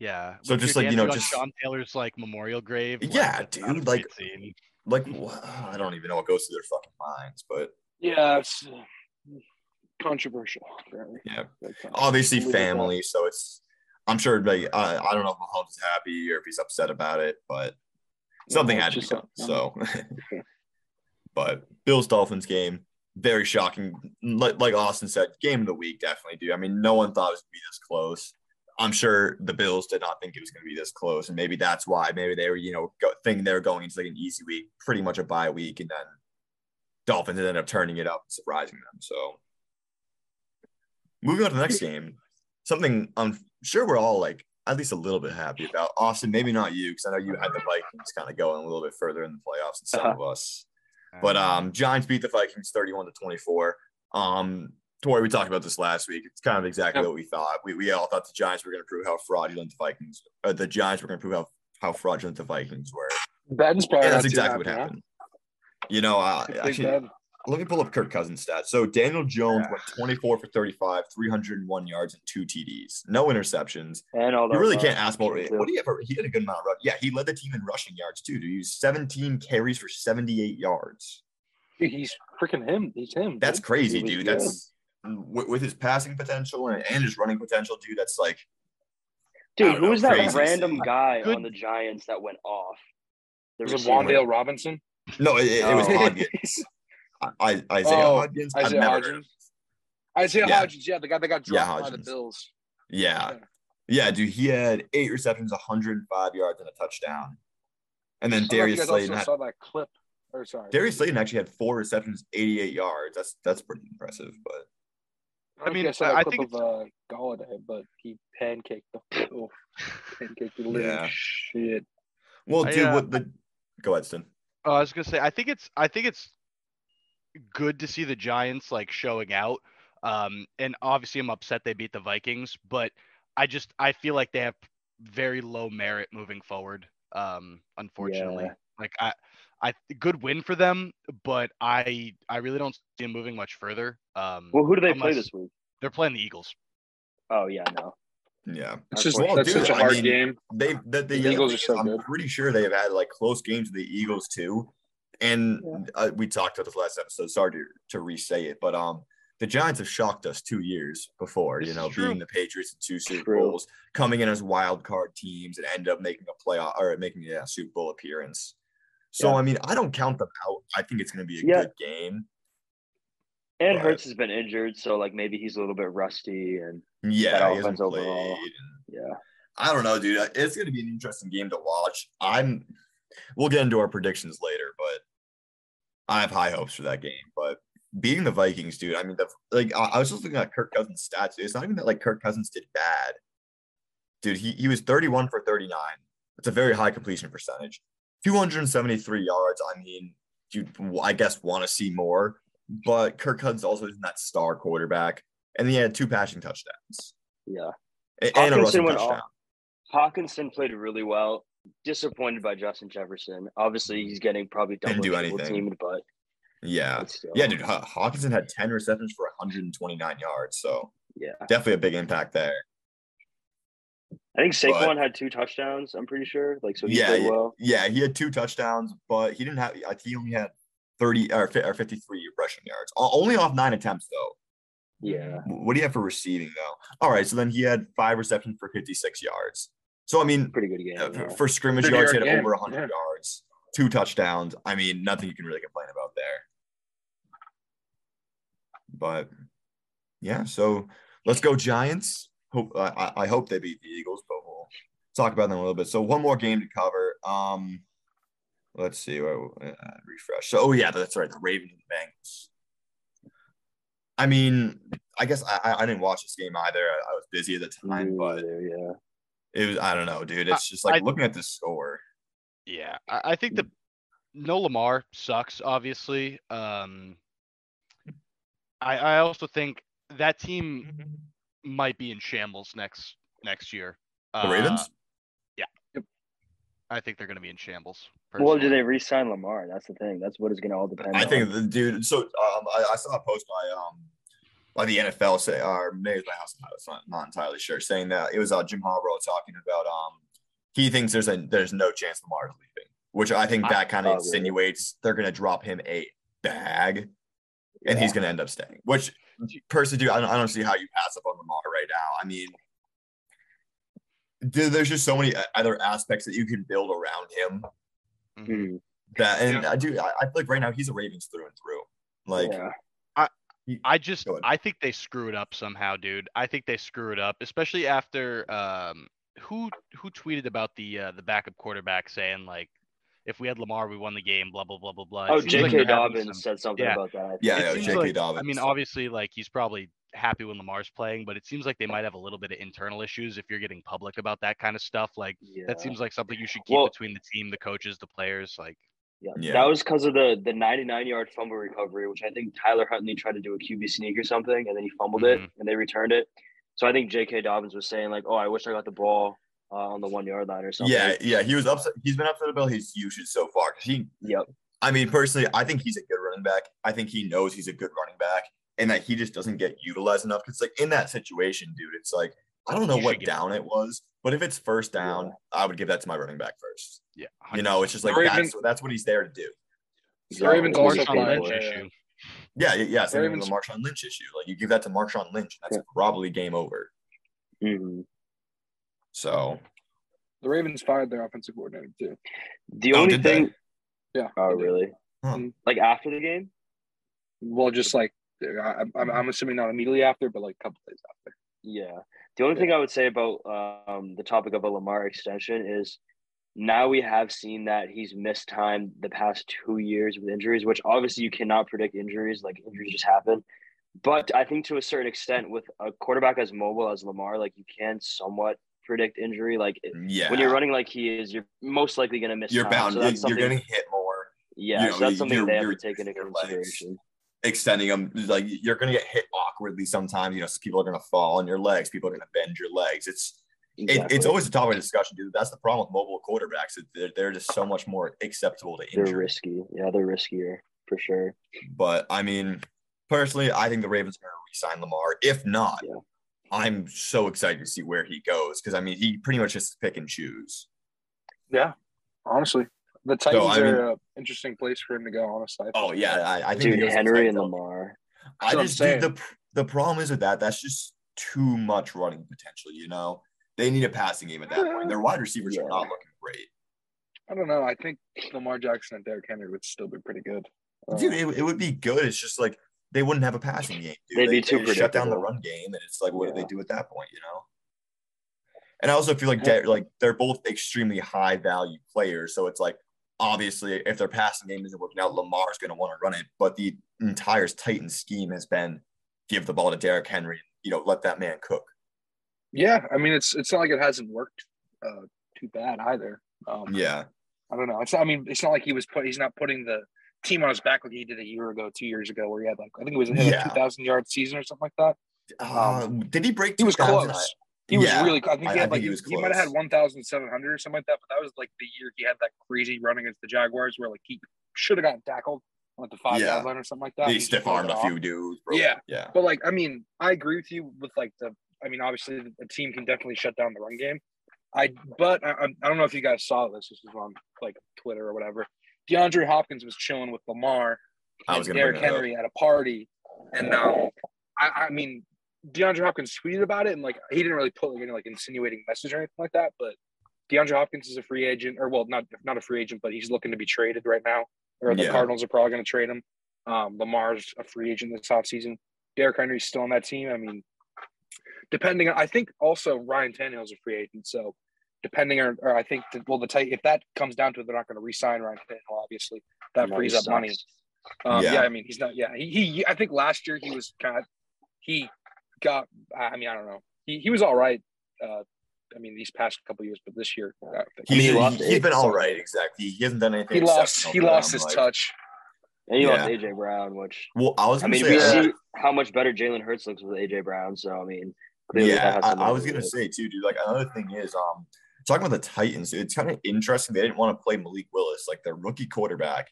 Yeah. So With just, like, you know, just- Sean Taylor's like memorial grave. Yeah, that's not a dude, like- scene. Like, wha- I don't even know what goes through their fucking minds, but Yeah, it's uh, controversial. Apparently. Yeah. But, uh, obviously leave it at that. family. So it's, I'm sure like I, I don't know if Mahomes is happy or if he's upset about it, but Yeah, something had to be done. So, but Bills Dolphins game, very shocking. Like, like Austin said, game of the week, definitely, dude. I mean, no one thought it was gonna be this close. I'm sure the Bills did not think it was going to be this close, and maybe that's why. Maybe they were, you know, go, thinking they were going into like an easy week, pretty much a bye week, and then Dolphins ended up turning it up and surprising them. So, moving on to the next game, something I'm sure we're all like at least a little bit happy about. Austin, maybe not you, because I know you had the Vikings kind of going a little bit further in the playoffs than some of us. But um, Giants beat the Vikings 31 to 24. Um, Tori, we talked about this last week. It's kind of exactly Yep. what we thought. We, we all thought the Giants were going to prove how fraudulent the Vikings, uh, the Giants were going to prove how, how fraudulent the Vikings were. Ben's probably And that's exactly what happy, huh? happened. You know, uh, actually. Let me pull up Kirk Cousins stats. So Daniel Jones Yeah. went ah. 24 for 35, 301 yards, and two TDs, no interceptions. And all You really runs can't ask about too. what do you ever? He had a good amount of rush. Yeah, he led the team in rushing yards too. Dude, he used 17 carries for 78 yards. Dude, He's freaking him. He's him. That's dude. crazy, dude. good. That's with, with his passing potential and, and his running potential, dude. That's like Dude, don't who know, was that crazy. random guy Good- on the Giants that went off? The Was it receiver. Wan'Dale Robinson? no, it, it was No. Hodgins. I, I, Isaiah Oh, Hodgins. I've Isaiah never heard Hodgins. Isaiah Yeah. Hodgins, yeah, the guy that got Yeah, dropped by the Bills. Yeah. Yeah. Yeah, dude. He had eight receptions, 105 yards, and a touchdown. And then I don't Darius you Slayton had saw that clip. Or sorry, Darius Slayton actually had four receptions, 88 yards. That's that's pretty impressive. But I, I mean, mean, I saw that I clip think of uh, Golladay, but he pancaked the oh, pancaked the living Yeah. shit. well, I, dude, uh, what the go ahead, Stin. Uh, I was gonna say, I think it's, I think it's good to see the Giants like showing out. Um, and obviously, I'm upset they beat the Vikings, but I just, I feel like they have very low merit moving forward. Um, unfortunately, Yeah. like I, I, good win for them, but I, I really don't see them moving much further. Um, Well, who do they play this week? They're playing the Eagles. Oh yeah, no. Yeah, It's just Well, that's dude, such a I hard mean, game. they the, the, The other Eagles thing are so I'm good. pretty sure they have had like close games with the Eagles too. And uh, we talked about this last episode. Sorry to, to re-say it, but um, the Giants have shocked us two years before. This you know, true. beating the Patriots in two Super True. Bowls, coming in as wild card teams, and end up making a playoff or making yeah, a Super Bowl appearance. So Yeah. I mean, I don't count them out. I think it's going to be a Yeah. good game. And Right. Hurts has been injured, so like maybe he's a little bit rusty and Yeah, he hasn't offense played. overall. and- yeah. I don't know, dude. It's going to be an interesting game to watch. I'm. We'll get into our predictions later, but I have high hopes for that game. But beating the Vikings, dude. I mean, the like I, I was just looking at Kirk Cousins' stats. It's not even that like Kirk Cousins did bad, dude. He he was 31 for 39. It's a very high completion percentage. 273 yards. I mean, you I guess want to see more, but Kirk Cousins also isn't that star quarterback, and he had two passing touchdowns Yeah. and, and a Hockenson rushing touchdown. off. Hockenson played really well. Disappointed by Justin Jefferson. Obviously, he's getting probably double do anything. teamed, but Yeah. still. Yeah, dude. Haw- Hockenson had 10 receptions for 129 yards. So Yeah. definitely a big impact there. I think Saquon But- had two touchdowns. I'm pretty sure. Like so, he Yeah, played well. yeah, he had two touchdowns, but he didn't have, I think he only had 30 or, 53 rushing yards, only off nine attempts, though. Yeah. What do you have for receiving, though? All right. So then he had five receptions for 56 yards. So, I mean, Pretty good game. uh, yeah. for, for scrimmage Pretty yards, he had game, over 100 yeah. yards, two touchdowns. I mean, nothing you can really complain about there. But yeah, so let's go Giants. Hope I, I- I hope they beat the Eagles, but we'll talk about them a little bit. So one more game to cover. Um, let's see. where- Uh, refresh. So oh yeah, that's right. The Ravens and the Bengals. I mean, I guess I, I- I didn't watch this game either. I, I was busy at the time, but yeah. It was I don't know, dude. It's just like I- looking at the score. Yeah, I, I think the no Lamar sucks. Obviously, um, I I also think that team might be in shambles next next year. The Uh, Ravens. I think they're going to be in shambles. Well, do they re-sign Lamar? That's the thing. That's what it's going to all depend. I on. think the dude. So um, I, I saw a post by um by the NFL say, or maybe my house. I was not, not entirely sure, saying that it was uh, Jim Harbaugh talking about um he thinks there's a there's no chance Lamar's leaving, which I think that kind of insinuates they're gonna drop him a bag, and he's gonna end up staying. Which personally, dude, I don't, I don't see how you pass up on Lamar right now. I mean. Dude, there's just so many other aspects that you can build around him Mhm. Mhm. that, and I do. I, I feel like right now he's a Ravens through and through. Like, yeah. I just I think they screw it up somehow, dude. I think they screw it up, especially after um who who tweeted about the uh, the backup quarterback saying like if we had Lamar we won the game, blah blah blah blah blah. Oh, J.K. like Dobbins some- said something yeah. about that. I think. Yeah, yeah, J.K. like- Dobbins. I mean, obviously, like he's probably happy when Lamar's playing, but it seems like they might have a little bit of internal issues if you're getting public about that kind of stuff. Like Yeah. that seems like something you should keep Well- between the team, the coaches, the players. Like Yeah. Yeah. That was because of the the 99 yard fumble recovery, which I think Tyler Huntley tried to do a QB sneak or something, and then he fumbled it Mhm. and they returned it. So I think J.K. Dobbins was saying like, "Oh, I wish I got the ball uh, on the one yard line or something." Yeah, yeah, he was upset. He's been upset about his usage so far. 'cause he, Yep. I mean, personally, I think he's a good running back. I think he knows he's a good running back, and that he just doesn't get utilized enough. Because like in that situation, dude, it's like I don't know what down it was, but if it's first down, Yeah. I would give that to my running back first. Yeah, You know, it's just like The that's Ravens- that's what he's there to do. The Ravens So, Marshawn. Lynch issue. Yeah, yeah, yeah. Same with Ravens- the Marshawn Lynch issue. Like you give that to Marshawn Lynch, that's Yeah. probably game over. Mhm. So The Ravens fired their offensive coordinator too. The Oh, only did they? thing. Yeah. Oh, really? Huh. Like after the game? Well, just like I, I'm, I'm assuming not immediately after, but like a couple days after. Yeah. The only thing I would say about um, the topic of a Lamar extension is now we have seen that he's missed time the past two years with injuries, which obviously you cannot predict injuries. Like injuries just happen. But I think to a certain extent, with a quarterback as mobile as Lamar, like you can somewhat predict injury. Like yeah, when you're running like he is, you're most likely going to miss. you're time. bound. So you're that's something, getting hit more. yeah. you know, so that's something you're- they have to take into legs. consideration. extending them like you're gonna get hit awkwardly sometimes you know people are gonna fall on your legs people are gonna bend your legs it's it, it's always a topic of discussion dude that's the problem with mobile quarterbacks they're, they're just so much more acceptable to injury. they're injury risky. Yeah, they're riskier for sure. but i mean personally i think the ravens are gonna re-sign lamar if not Yeah. i'm so excited to see where he goes because i mean he pretty much just pick and choose Yeah, honestly, the Titans I mean- are an interesting place for him to go. Honestly, I oh yeah i, I think Dude, he goes to Henry and Lamar. i That's I'm just dude, the the problem is with that that's just too much running potential you know they need a passing game at that point their wide receivers Yeah. are not looking great I don't know. I think Lamar Jackson and Derrick Henry would still be pretty good. Uh, Dude, it, it would be good. It's just like they wouldn't have a passing game. Dude. They'd they, be too they shut down the run game, and it's like, what do they do at that point? You know. And I also feel like De- like they're both extremely high value players, so it's like obviously if their passing game isn't working out, Lamar's going to want to run it. But the entire Titan scheme has been give the ball to Derrick Henry, you know, let that man cook. Yeah, I mean, it's it's not like it hasn't worked uh, too bad either. Um, Yeah, I don't know. It's not, I mean, it's not like he was put. He's not putting the team on his back like he did a year ago, two years ago, where he had like I think it was a Yeah. two thousand yard season or something like that. uh, did he break? He was close. He was really. I think I- he I had think like he he, he might have had one thousand seven hundred or something like that. But that was like the year he had that crazy run against the Jaguars, where like he should have gotten tackled on the five Yeah. yard line or something like that. He just stiff armed a few dudes. bro. Yeah. yeah. But like, I mean, I agree with you with like the. I mean, obviously, the, team can definitely shut down the run game. I, but I, I- don't know if you guys saw this. This was on like Twitter or whatever. DeAndre Hopkins was chilling with Lamar I was gonna Derrick. Henry at a party, and um, I, I mean, DeAndre Hopkins tweeted about it, and like he didn't really put like any like insinuating message or anything like that. But DeAndre Hopkins is a free agent, or well, not not a free agent, but he's looking to be traded right now. Or the Yeah. Cardinals are probably going to trade him. Um, Lamar's a free agent this offseason. Derrick Henry's still on that team. I mean, depending on, I think also Ryan Tannehill's a free agent. So depending on, or I think, that, well, the tight, if that comes down to it, they're not going to re-sign Ryan Tannehill. Obviously, that No, frees he up money. Um, yeah. Yeah. I mean, he's not. Yeah, he, he. I think last year he was kind of. He got. I mean, I don't know. He he was all right. Uh, I mean, these past couple years, but this year, uh, I mean, he he lost has been eight, all so- right. Exactly. He hasn't done anything. he lost. He lost his like- touch. And he lost AJ Brown, which Well, I was I mean, say. we see how much better Jalen Hurts looks with AJ Brown. So I mean, clearly that yeah, has I, I was gonna it. say too, dude. Like another thing is, um, talking about the Titans, it's kind of interesting. They didn't want to play Malik Willis, like their rookie quarterback.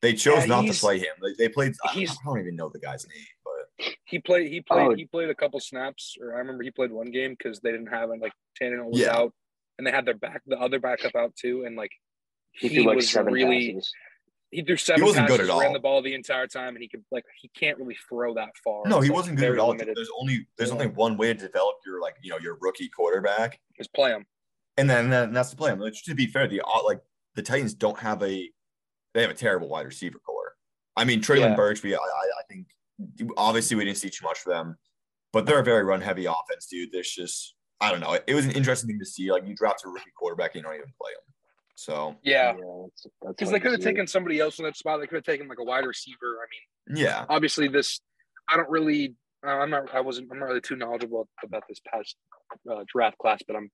They chose Yeah, not to play him. They, they played. I, I don't even know the guy's name, but He played. He played. Oh. He played a couple snaps, or I remember he played one game because they didn't have it. Like Tannehill was Yeah. out, and they had their back, the other backup out too, and like He, he, threw like was seven really. passes. He threw seven wasn't good passes, at ran the ball the entire time, and he could like he can't really throw that far. no, he like, wasn't good at all. limited. There's only there's Yeah. only one way to develop your like you know your rookie quarterback, Just play him. and then, then that's the plan. Which, to be fair, the uh, like the Titans don't have a they have a terrible wide receiver core. I mean, Treylon Yeah. Burks, we I, I I think obviously we didn't see too much for them, but they're a very run heavy offense, dude. There's just I don't know. It was an interesting thing to see. Like you dropped a rookie quarterback, and you don't even play him. So Yeah, that's- that's because hard they could have taken somebody else in that spot. They could have taken like a wide receiver. I mean, yeah, obviously this. I don't really. Uh, I'm not. I wasn't. I'm not really too knowledgeable about this past uh, draft class, but I'm.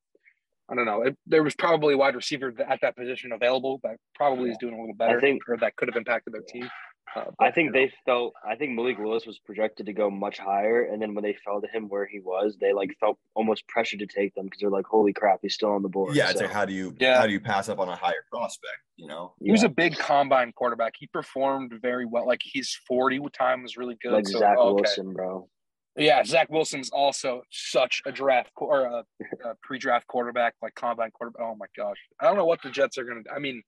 I don't know. It, there was probably a wide receiver at that position available that probably is doing a little better, think- or that could have impacted their team. Uh, I think they felt. I think Malik Willis was projected to go much higher, and then when they fell to him where he was, they like felt almost pressured to take them because they're like, "Holy crap, he's still on the board." yeah. It's like how do you Yeah. how do you pass up on a higher prospect? You know, He was a big combine quarterback. He performed very well. Like his 40 time was really good. like so, Zach okay. Wilson, bro. Yeah, Zach Wilson's also such a draft qu- or a, a pre-draft quarterback, like combine quarterback. Oh my gosh, I don't know what the Jets are going to. I mean,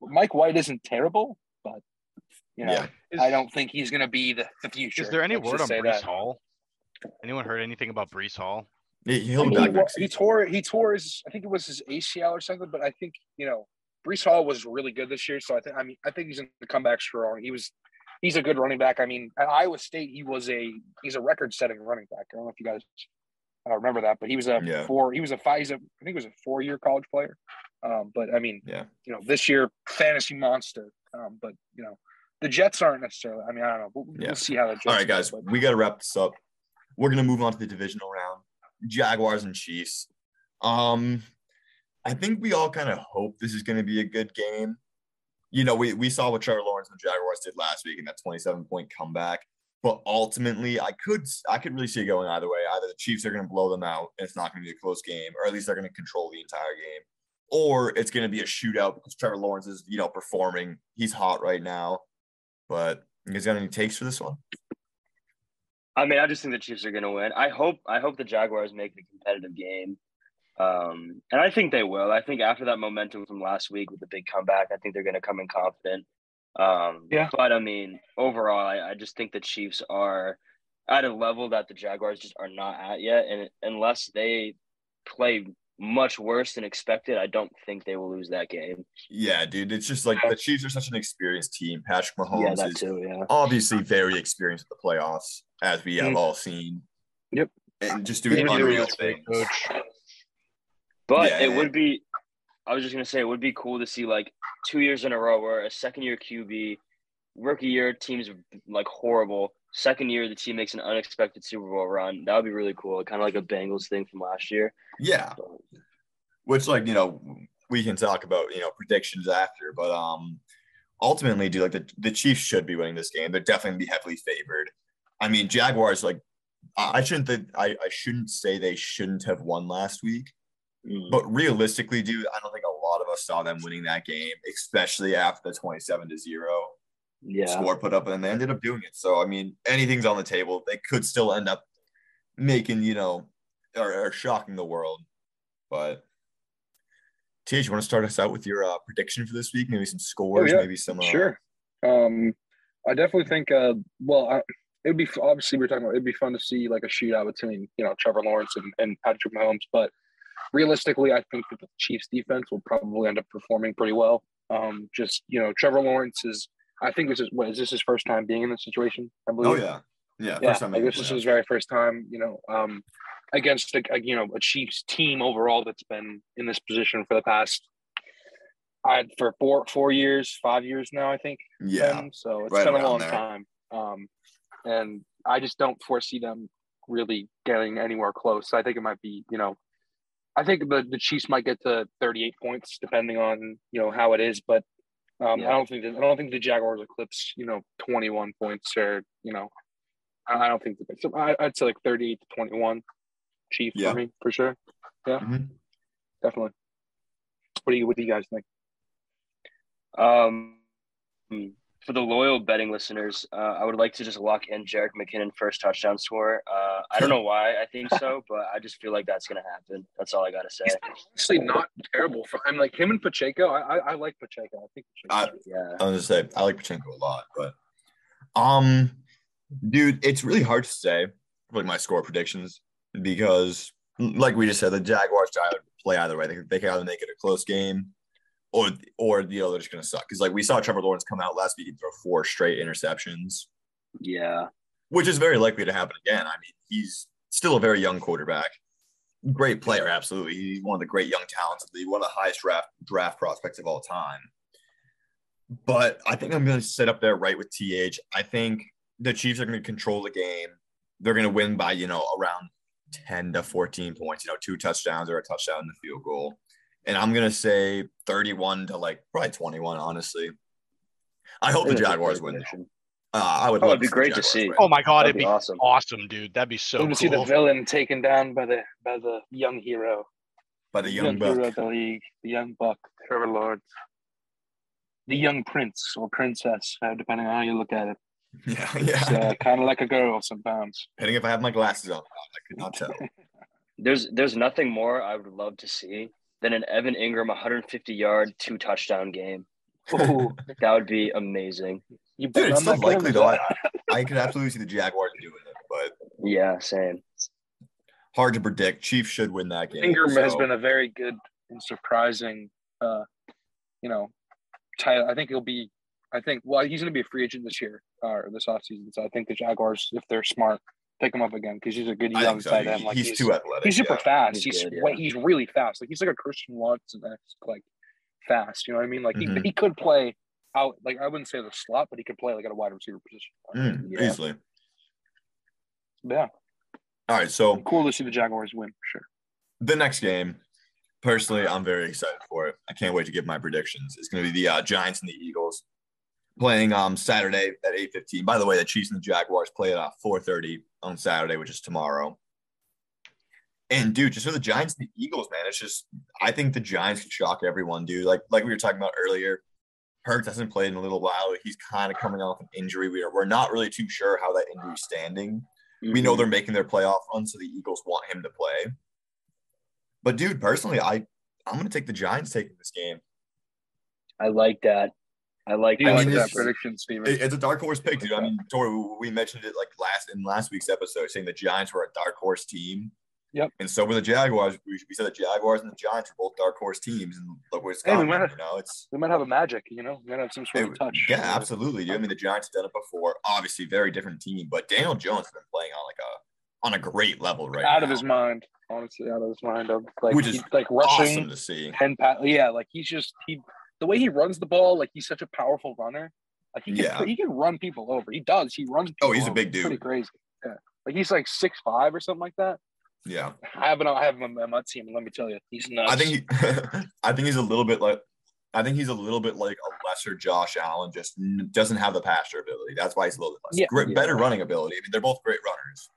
Mike White isn't terrible, but you know, Yeah. Is, I don't think he's going to be the, the future. Is there any Let's word on Breece that. Hall? Anyone heard anything about Breece Hall? He- he'll I be mean, back he, next he tore he tore his I think it was his ACL or something, but I think you know Breece Hall was really good this year, so I think I mean I think he's going to come back strong. He was he's a good running back. I mean, at Iowa State, he was a he's a record-setting running back. I don't know if you guys uh, remember that, but he was a Yeah. four. He was a five. He's a I think he was a four-year college player. Um, but I mean, Yeah. you know, this year fantasy monster. Um, but you know, the Jets aren't necessarily. I mean, I don't know. We'll, Yeah. we'll see how the Jets. All right, guys, we got to wrap this up. We're gonna move on to the divisional round. Jaguars and Chiefs. Um, I think we all kind of hope this is gonna be a good game. You know, we, we saw what Trevor Lawrence and the Jaguars did last week in that 27 point comeback. But ultimately, I could I could really see it going either way. Either the Chiefs are going to blow them out, and it's not going to be a close game, or at least they're going to control the entire game, or it's going to be a shootout because Trevor Lawrence is you know performing. He's hot right now. But you guys got any takes for this one? I mean, I just think the Chiefs are going to win. I hope. I hope the Jaguars make it a competitive game, um, and I think they will. I think after that momentum from last week with the big comeback, I think they're going to come in confident. Um, Yeah. But I mean, overall, I, I just think the Chiefs are at a level that the Jaguars just are not at yet, and unless they play much worse than expected, I don't think they will lose that game. Yeah, dude. It's just like the Chiefs are such an experienced team. Patrick yeah, Mahomes that is too. Yeah. obviously very experienced at the playoffs, as we have Mm. all seen. Yep. And just He's doing been doing unreal things. Coach. But Yeah, it yeah. would be, I was just gonna say, it would be cool to see like two years in a row where a second year QB, rookie year team's like horrible. Second year the team makes an unexpected Super Bowl run. That would be really cool. Kind of like a Bengals thing from last year. Yeah. Which like, you know, we can talk about, you know, predictions after, but um ultimately, dude, like the, the Chiefs should be winning this game. They're definitely be heavily favored. I mean, Jaguars, like I shouldn't think I, I shouldn't say they shouldn't have won last week. Mm. But realistically, dude, I don't think a lot of us saw them winning that game, especially after the 27 to 0 yeah, score put up, and they ended up doing it. So, I mean, anything's on the table. They could still end up making, you know, or, or shocking the world. But, TH, you want to start us out with your uh, prediction for this week? Maybe some scores, yeah. maybe some. Uh, Sure. Um, I definitely think. Uh, well, I, it would be obviously we are talking about. It'd be fun to see like a shootout between you know Trevor Lawrence and, and Patrick Mahomes, but realistically, I think that the Chiefs' defense will probably end up performing pretty well. Um, just you know, Trevor Lawrence is. I think this is what is this his first time being in this situation? I believe. Oh, yeah. Yeah. Yeah, First time like this is his very first time, you know, um, against a, a you know a Chiefs team overall that's been in this position for the past, I for four four years, five years now, I think. Yeah. been, so it's right been a long there. time, um, and I just don't foresee them really getting anywhere close. I think it might be, you know, I think the the Chiefs might get to 38 points depending on you know how it is, but um, Yeah. I don't think that, I don't think the Jaguars eclipse you know 21 points or you know I I don't think that, so I, I'd say like 38 to 21 Chiefs Yeah. for me for sure. Yeah, Mhm. definitely. What do you what do you guys think? Um, for the loyal betting listeners, uh, I would like to just lock in Jerick McKinnon first touchdown score. Uh, I don't know why I think so, but I just feel like that's gonna happen. That's all I gotta say. He's honestly not terrible. For, I'm like him and Pacheco. I I, I like Pacheco. I think I- Pacheco. Yeah. I was gonna say I like Pacheco a lot, but um, dude, it's really hard to say like my score predictions because, like we just said, the Jaguars try to play either way. They, they can either make it a close game, or or you know they're just gonna suck. Because like we saw Trevor Lawrence come out last week and throw four straight interceptions, Yeah. which is very likely to happen again. I mean, he's still a very young quarterback. Great player, absolutely. He's one of the great young talents of the one of the highest draft draft prospects of all time. But I think I'm going to sit up there right with TH. I think the Chiefs are going to control the game. They're going to win by, you know, around 10 to 14 points, you know, two touchdowns or a touchdown in the field goal. And I'm going to say 31 to like probably 21, honestly. I hope the Jaguars win. Uh, I would. Oh, love it'd be see great to see. win. Oh my god, That'd it'd be be awesome. awesome. dude. That'd be so Cool. to see the villain taken down by the by the young hero, by the young hero buck. of the league, the young buck, Trevor Lawrence, the young prince or princess, uh, depending on how you look at it. Yeah, yeah. uh, kind of like a girl sometimes. Depending if I have my glasses on, I could not tell. There's there's nothing more I would love to see than an Evan Engram 150 yard two touchdown game. Ooh, That would be amazing. you Dude, it's on still likely though. I, I could absolutely see the Jaguars doing it, but Yeah, same. hard to predict. Chiefs should win that game. Ingram has been a very good and surprising, uh, you know, tight. I think he'll be. I think well, he's going to be a free agent this year or this offseason. So I think the Jaguars, if they're smart, pick him up again because he's a good young think so. tight end. Like he's, he's, too athletic. he's super yeah. fast. He's He's good, wa- yeah. he's really fast. Like he's like a Christian Watson That's like fast. You know what I mean? Like Mhm. he he could play out. Like I wouldn't say the slot, but he could play like at a wide receiver position. Mm, Yeah. Easily. Yeah, All right. So cool to see the Jaguars win for sure. the next game, personally, I'm very excited for it. I can't wait to give my predictions. It's going to be the uh, Giants and the Eagles playing um Saturday at 8:15. By the way, the Chiefs and the Jaguars play at uh, 4:30 on Saturday, which is tomorrow. And dude, just for the Giants and the Eagles, man, it's just I think the Giants can shock everyone, dude. Like like we were talking about earlier, Hurts hasn't played in a little while. He's kind of coming off an injury. We are we're not really too sure how that injury's standing. We know Mhm. they're making their playoff run, so the Eagles want him to play. But dude, personally, I I'm gonna take the Giants taking this game. I like that. I like Do I that. like mean, that prediction, Steven? It- It's a dark horse pick, dude. I mean, Tori, we mentioned it like last in last week's episode, saying the Giants were a dark horse team. Yep. And so were the Jaguars. We, we said the Jaguars and the Giants were both dark horse teams, and look where it's Hey, we gone. might have- you know, it's we might have a magic. You know, we might have some sort of touch. yeah, absolutely. Dude. I mean, the Giants have done it before. Obviously, very different team, but Daniel Jones has been playing on like a on a great level right out now, of his mind. Honestly, out of his mind. Of like, Which is he's, like Awesome rushing to see. ten pat. Yeah, like he's just he. The way he runs the ball, like he's such a powerful runner. Like he can, Yeah. he can run people over. He does. He runs. Oh, people Oh, he's a over. big It's Pretty dude. crazy. Yeah, like he's like six five or something like that. Yeah. I haven't. I haven't. I might see him. Let me tell you, he's nuts. I think he, I think he's a little bit like I think he's a little bit like a lesser Josh Allen, just doesn't have the passer ability. That's why he's a little bit less. Yeah. great, Yeah. better running ability. I mean, they're both great runners,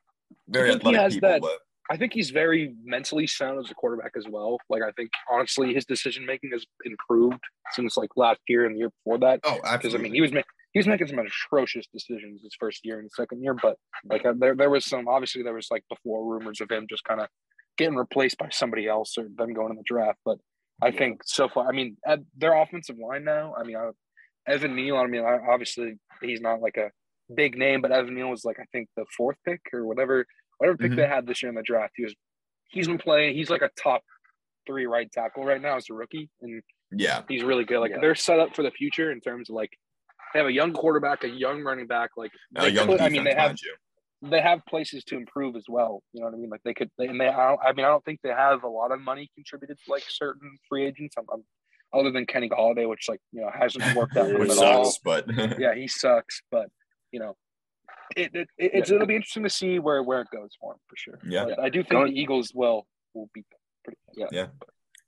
very I think he athletic people. that- But I think he's very mentally sound as a quarterback as well. Like I think honestly, his decision making has improved since like last year and the year before that. oh, Because I mean, he was ma- he was making some atrocious decisions his first year and second year, but like uh, there there was some obviously there was like before rumors of him just kind of getting replaced by somebody else or them going in the draft. But I Yeah. think so far, I mean, at their offensive line now. I mean, I, Evan Neal. I mean, I, obviously he's not like a big name, but Evan Neal was like I think the fourth pick or whatever whatever pick Mhm. they had this year in the draft. He was he's been playing. He's like a top three right tackle right now as a rookie, and yeah, he's really good. Like Yeah. they're set up for the future in terms of like they have a young quarterback, a young running back. Like a they young could, I mean, they have you. they have places to improve as well. You know what I mean? Like they could, they, and they. I, don't, I mean, I don't think they have a lot of money contributed to like certain free agents. I'm, I'm other than Kenny Golladay, which like you know hasn't worked out for which him at all. sucks, but Yeah, he sucks, but you know. It, it, it- it's it'll be interesting to see where, where it goes for him for sure. Yeah. But I do think Going- the Eagles will will be pretty.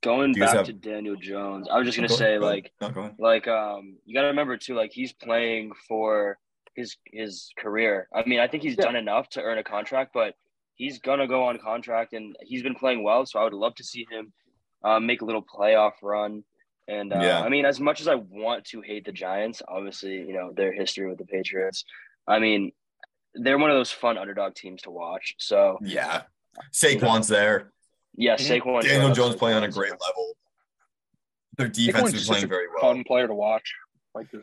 Going Do you guys back have- to Daniel Jones, I was just gonna Go say go like no, go like um you got to remember too like he's playing for his his career i mean i think he's Yeah. done enough to earn a contract but he's gonna go on contract and he's been playing well so i would love to see him uh, make a little playoff run and uh, Yeah. i mean as much as i want to hate the giants obviously you know their history with the patriots i mean they're one of those fun underdog teams to watch so Yeah, Saquon's there. yeah Mhm. Saquon Daniel Jones Jones playing on a great level. Their Saquon's defense is playing such a very well. Fun player to watch. Like the,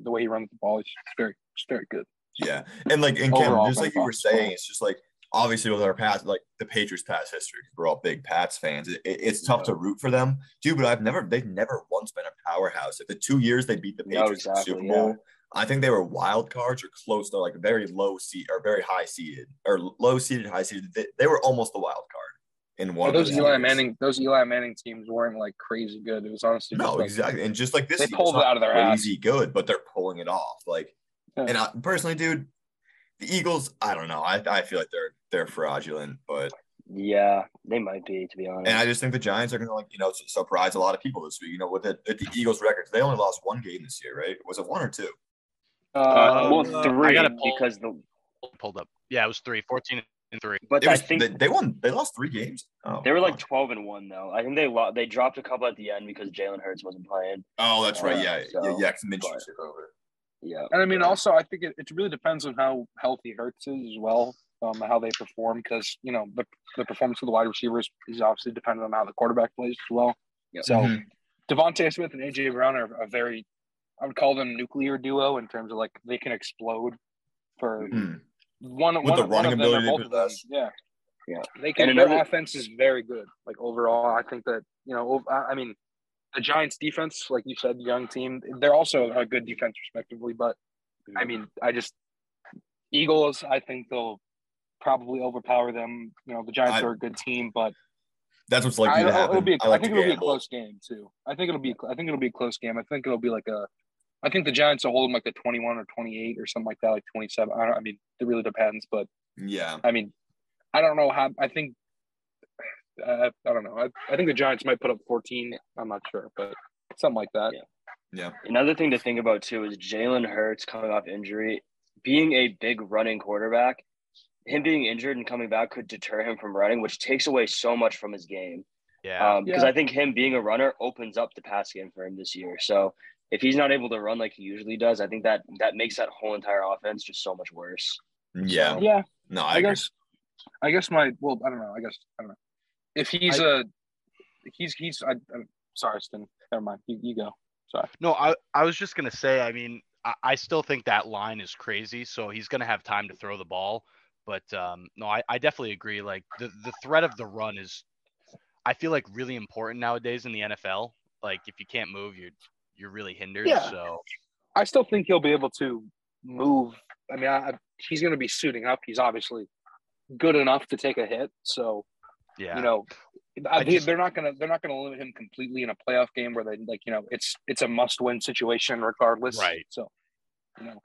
the way he runs the ball, he's very, just very good. Yeah, and like and Kim, Overall, just like you were saying, it's just like obviously with our past, like the Patriots' past history, we're all big Pats fans. It, it- it's tough to root for them, dude. But I've never, they've never once been a powerhouse. Like the two years they beat the No, Patriots in the exactly, Super yeah. I think they were wild cards or close to like very low seed or very high seeded or low seeded, high seeded. They, they were almost the wild card in one. Well, of those Eli. Manning, those Eli Manning teams weren't like crazy good. It was honestly No, like, exactly. And just like this, They pulled it out of their ass. crazy good, but they're pulling it off. Like, Yeah. and I, personally, dude, the Eagles. I don't know. I, I feel like they're they're fraudulent, but Yeah, they might be to be honest. and I just think the Giants are gonna like you know surprise a lot of people this week. You know, with the, with the Eagles records, they only lost one game this year, right? Was it one or two? Uh, Uh, well, uh, three I gotta pull- because the Pulled up. Yeah, it was three. 14 and three. but It I was, think they, they won. They lost three games. Oh, they were like twelve and one though. I think they lo- they dropped a couple at the end because Jalen Hurts wasn't playing. Oh, that's right. Uh, Yeah, so, yeah, yeah. 'cause Minshew but- took over. Yeah, And I mean, but- also, I think it, it really depends on how healthy Hurts is as well, um, how they perform, because you know the, the performance of the wide receivers is obviously dependent on how the quarterback plays as well. Yep. So Mhm. DeVonta Smith and AJ Brown are a very, I would call them nuclear duo in terms of like they can explode for Mhm. one. With one, the one running of them both of possess. Yeah, Yeah. They can. And their another- offense is very good. Like overall, I think that you know, I I mean, the Giants' defense, like you said, young team, they're also a good defense respectively, but. I mean, I just Eagles. I think they'll probably overpower them. You know, the Giants I- are a good team, but That's what's I, likely to it'll be. A, I I like I think it'll be a close game too. I think it'll be. I think it'll be a close game. I think it'll be like a. I think the Giants will hold them like the twenty-one or twenty-eight or something like that, like twenty-seven. I, don't, I mean, it really depends, but Yeah. I mean, I don't know how. I think. Uh, I don't know. I, I think the Giants might put up fourteen. I'm not sure, but something like that. Yeah. Yeah. Another thing to think about too is Jalen Hurts coming off injury, being a big running quarterback. Him being injured and coming back could deter him from running, which takes away so much from his game. Yeah. Um, because Yeah. I think him being a runner opens up the pass game for him this year. So if he's not able to run like he usually does, I think that that makes that whole entire offense just so much worse. Yeah. Yeah, No, I, I agree. guess. I guess my well, I don't know. I guess I don't know. If he's a, he's he's. I, I'm sorry, Stin. Never mind. You, you go. Sorry. No, I, I was just gonna say. I mean, I, I still think that line is crazy. So he's gonna have time to throw the ball. But um, no, I, I definitely agree. Like the the threat of the run is, I feel like really important nowadays in the NFL. Like if you can't move, you're you're really hindered. Yeah. So I still think he'll be able to move. I mean, I, I- he's going to be suiting up. He's obviously good enough to take a hit. So yeah. you know, I, I they, just- they're not gonna they're not gonna limit him completely in a playoff game where they like you know it's it's a must win situation regardless. Right. So, you know,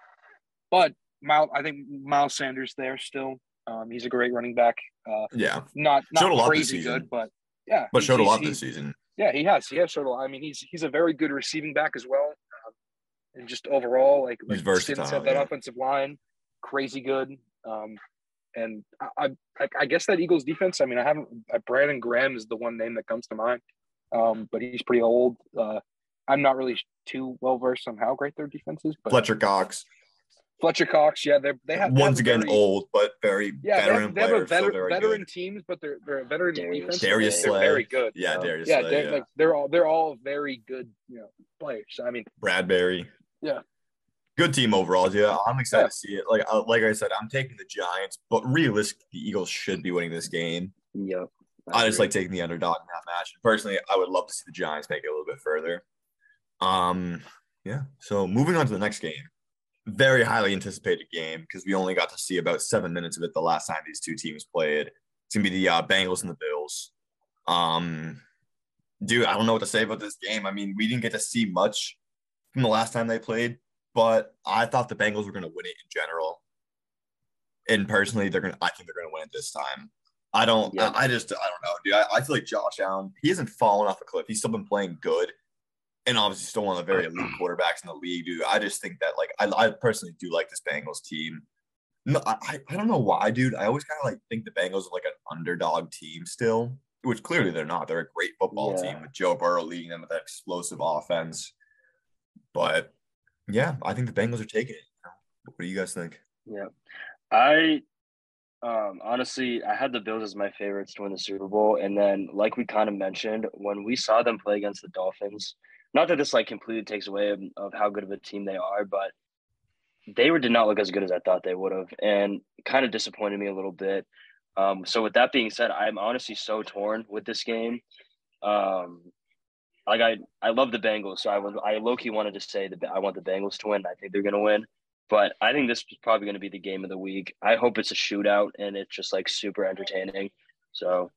but Miles, I think Miles Sanders there still. Um, he's a great running back. Uh, yeah. not Showed a not lot this crazy season. good, but yeah, But showed a lot this season. Yeah, he has. He has showed a lot. I mean, he's he's a very good receiving back as well, um, and just overall, like, like versatile, said, that yeah. offensive line, crazy good. Um, and I, I I guess that Eagles defense. I mean, I haven't. Uh, Brandon Graham is the one name that comes to mind, um, but he's pretty old. Uh, I'm not really too well versed on how great their defense is, but Fletcher Cox, Fletcher Cox, yeah, they're, they have they once have again very- old but very Yeah, they veteran have, they have player. a so veteran, very veteran good. teams, but they're they're a veteran Darius defense. Slay. Darius they're Slay. very good. Yeah, Um, Darius yeah, Slay, they're, yeah. Like, they're all they're all very good, you know, players. I mean, Bradberry. Yeah. Good team overall. Yeah, I'm excited to see it. Like uh, like I said, I'm taking the Giants, but realistically, the Eagles should be winning this game. Yep. I just like taking the underdog in that match. Personally, I would love to see the Giants make it a little bit further. Um, yeah. So moving on to the next game, very highly anticipated game because we only got to see about seven minutes of it the last time these two teams played. It's gonna be the uh, Bengals and the Bills. Um, dude, I don't know what to say about this game. I mean, we didn't get to see much from the last time they played, but I thought the Bengals were gonna win it in general. And personally, they're gonna. I think they're gonna win it this time. I don't. Yeah. I, I just. I don't know, dude. I, I feel like Josh Allen. He hasn't fallen off a cliff. He's still been playing good, and obviously still one of the very elite quarterbacks in the league, dude. I just think that, like, I, I personally do like this Bengals team. No, I, I- don't know why, dude. I always kind of like think the Bengals are like an underdog team still, which clearly they're not. They're a great football Yeah. team with Joe Burrow leading them with that explosive offense. But yeah, I think the Bengals are taking it. What do you guys think? Yeah. I um honestly I had the Bills as my favorites to win the Super Bowl. And then like we kind of mentioned, when we saw them play against the Dolphins, not that this like completely takes away of, of how good of a team they are, but they were did not look as good as I thought they would have and kind of disappointed me a little bit. Um, so with that being said, I'm honestly so torn with this game. Um, like I I love the Bengals, so I was I low key wanted to say that I want the Bengals to win. I think they're gonna win, but I think this is probably gonna be the game of the week. I hope it's a shootout and it's just like super entertaining. So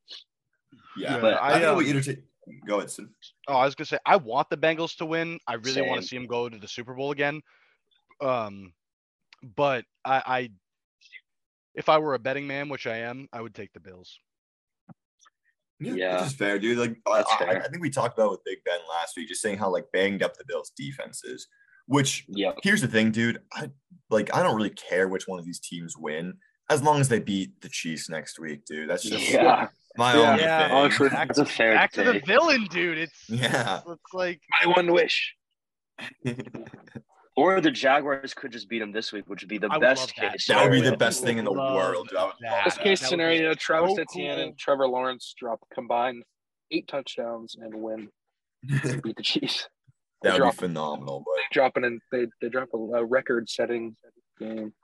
Yeah, Yeah, but I, I, think it'll um, be entertaining. Go ahead, Sid. Oh, I was gonna say I want the Bengals to win. I really want to see them go to the Super Bowl again. Um, but I, I, if I were a betting man, which I am, I would take the Bills. Yeah. which is fair, dude. Like I, That's I. I think we talked about with Big Ben last week, just saying how like banged up the Bills' defense is. Which yeah, here's the thing, dude. I like I don't really care which one of these teams win as long as they beat the Chiefs next week, dude. That's just yeah. My Yeah. only Yeah. thing. Honestly, Back- that's a fair Back to the villain, dude. It's Yeah. it's like My one wish. Or the Jaguars could just beat them this week, which would be the I best love that. case. That would be the best thing in the world, dude. I would that. love Best case that would be scenario: Travis so Etienne cool. and Trevor Lawrence drop combined eight touchdowns and win, and beat the Chiefs. They that would be drop, phenomenal. they drop an they they drop a, a record-setting game But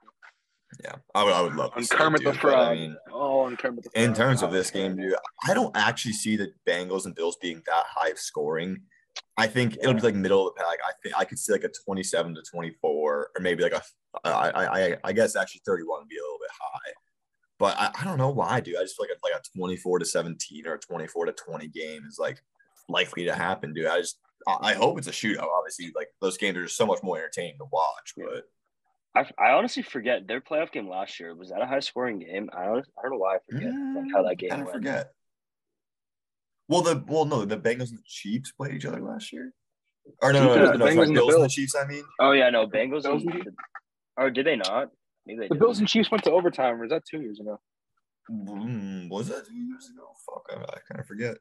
yeah, I would I would love on Kermit the but, I Frog. mean, oh, on Kermit the Frog. in terms of this game, dude, I don't actually see the Bengals and Bills being that high of scoring. I think it'll be like middle of the pack. I think I could see like a 27 to 24, or maybe like a I I I, I guess actually 31 would be a little bit high. But I, I don't know why, dude. I just feel like a, like a 24 to 17 or a 24 to 20 game is like likely to happen, dude. I just I I hope it's a shootout. Obviously, like those games are just so much more entertaining to watch. But I, I honestly forget their playoff game last year. Was that a high scoring game? I don't, I don't know why I forget like, how that game I went. forget. Well, the well, no, the Bengals and the Chiefs played each other last year. Or no, no, Because no, the no, Bengals sorry, and the Bills and the Chiefs. I mean, Oh yeah, no, Bengals. Bills And, and- or did they not? Maybe they The did. Bills and Chiefs went to overtime. Or was that two years ago? mm, was that two years ago? Fuck, I, I kind of forget.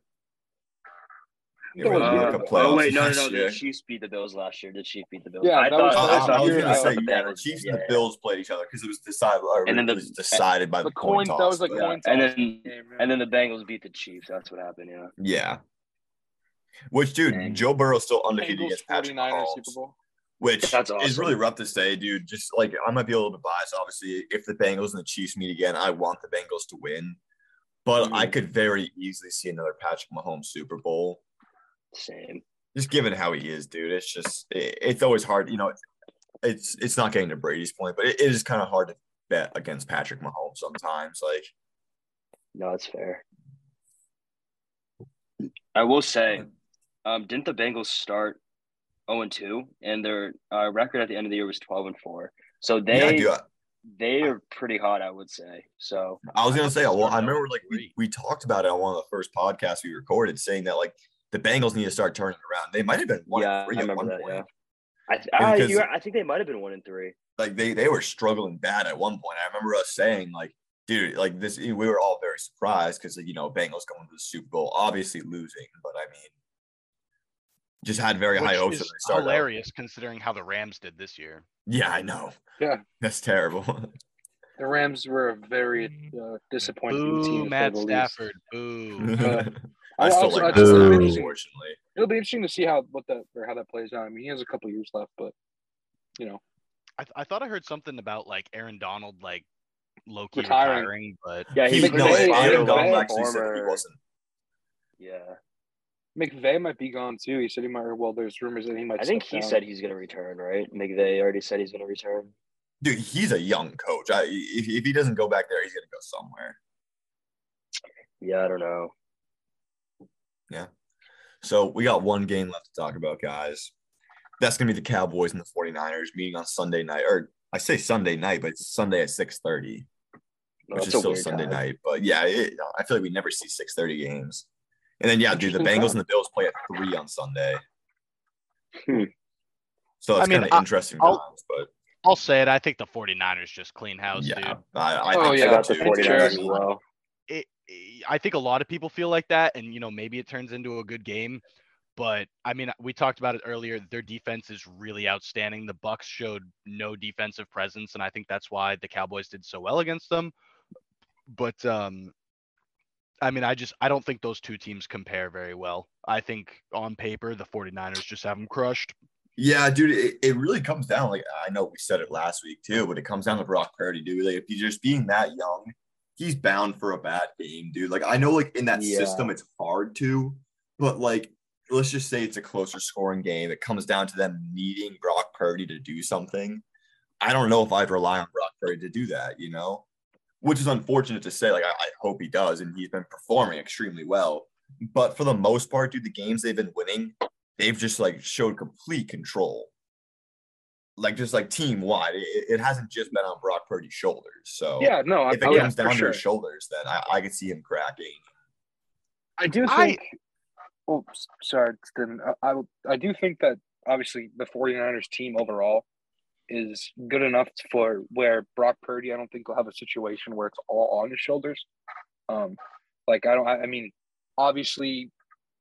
It Yeah, was had to Uh, look up oh wait, no, no, last no. year. The Chiefs beat the Bills last year. The Chiefs beat the Bills. Yeah, I that thought, was- I, I, I, thought, I was gonna say thought the yeah, the Chiefs yeah, and the. Bills played each other because it was decided. Or And then it the- was decided by the, The coin. That was the toss, but- coin. And toss then game, and then the Bengals beat the Chiefs. That's what happened. Yeah. Yeah. Which, dude, Dang. Joe Burrow's still undefeated Bengals, against Patrick Mahomes. Super Bowl. which That's is really rough to say, dude. Just like I might be a little bit biased. Obviously, if the Bengals and the Chiefs meet again, I want the Bengals to win. But Mhm. I could very easily see another Patrick Mahomes Super Bowl. Same. Just given how he is, dude. It's just it, it's always hard. You know, it's it's not getting to Brady's point, but it, it is kind of hard to bet against Patrick Mahomes sometimes. Like, No, that's fair. I will say, um, didn't the Bengals start 0 and 2, and their uh, record at the end of the year was 12 and 4. So yeah, they dude, I, they are pretty hot, I would say. So I was gonna say, well, I remember like we, we talked about it on one of the first podcasts we recorded, saying that like the Bengals need to start turning around. They might have been one yeah, and three I at one that. point. Yeah, I th- I, because- I think they might have been one and three. like they they were struggling bad at one point. I remember us saying like, dude, like this, we were all very surprised because you know Bengals going to the Super Bowl, obviously losing, but I mean, just had very high hopes is when they started. out. hilarious considering how the Rams did this year. Yeah, I know. Yeah. that's terrible. The Rams were a very uh, disappointing team. Boo, to Matt. Stafford. Boo. I I still also- like I just- it'll be interesting- unfortunately. It'll be interesting to see how what that or how that plays out. I mean, he has a couple years left, but you know, I, th- I thought I heard something about like Aaron Donald like low key Retiring. retiring, but Yeah, He, he's no, McVay- Aaron McVay- Donald actually said he wasn't. Yeah, McVay might be gone too. He said he might. Well, there's rumors that he might. I think he down. said he's gonna return. Right? McVay already said he's gonna return. Dude, he's a young coach. I, if, if he doesn't go back there, he's gonna go somewhere. Yeah, I don't know. So we got one game left to talk about, guys. That's gonna be the Cowboys and the 49ers meeting on Sunday night. Or I say Sunday night, but it's Sunday at 6:30, No, which that's is still Sunday time. night. But yeah, it, I feel like we never see 6:30 games. And then yeah, dude, the Bengals time. and the Bills play at three on Sunday. Hmm. So it's I mean, kind of interesting I'll- times, but I'll say it. I think the 49ers just clean house, yeah, dude. I, I Oh, think I yeah, so got the too. 49ers as well. I think a lot of people feel like that, and you know maybe it turns into a good game. But I mean, we talked about it earlier. Their defense is really outstanding. The Bucs showed no defensive presence, and I think that's why the Cowboys did so well against them. But um, I mean, I just I don't think those two teams compare very well. I think on paper the 49ers just have them crushed. Yeah, dude, it, it really comes down. Like I know we said it last week too, but it comes down to Brock Purdy, dude. Like if he's just being that young, he's bound for a bad game, dude. Like I know, like in that Yeah. system, it's hard to, but like let's just say it's a closer scoring game. It comes down to them needing Brock Purdy to do something. I don't know if I'd rely on Brock Purdy to do that, you know, which is unfortunate to say. Like, I, I hope he does, and he's been performing extremely well. But for the most part, dude, the games they've been winning, they've just like showed complete control. Like just like team wide, it, it hasn't just been on Brock Purdy's shoulders. So Yeah, no, I, if it I- comes for down to sure. his shoulders, then I, I could see him cracking. I do I- think. Oh, s- sorry. Then I, I I do think that obviously the 49ers team overall is good enough for where Brock Purdy. I don't think will have a situation where it's all on his shoulders. Um, like I don't. I, I mean, obviously,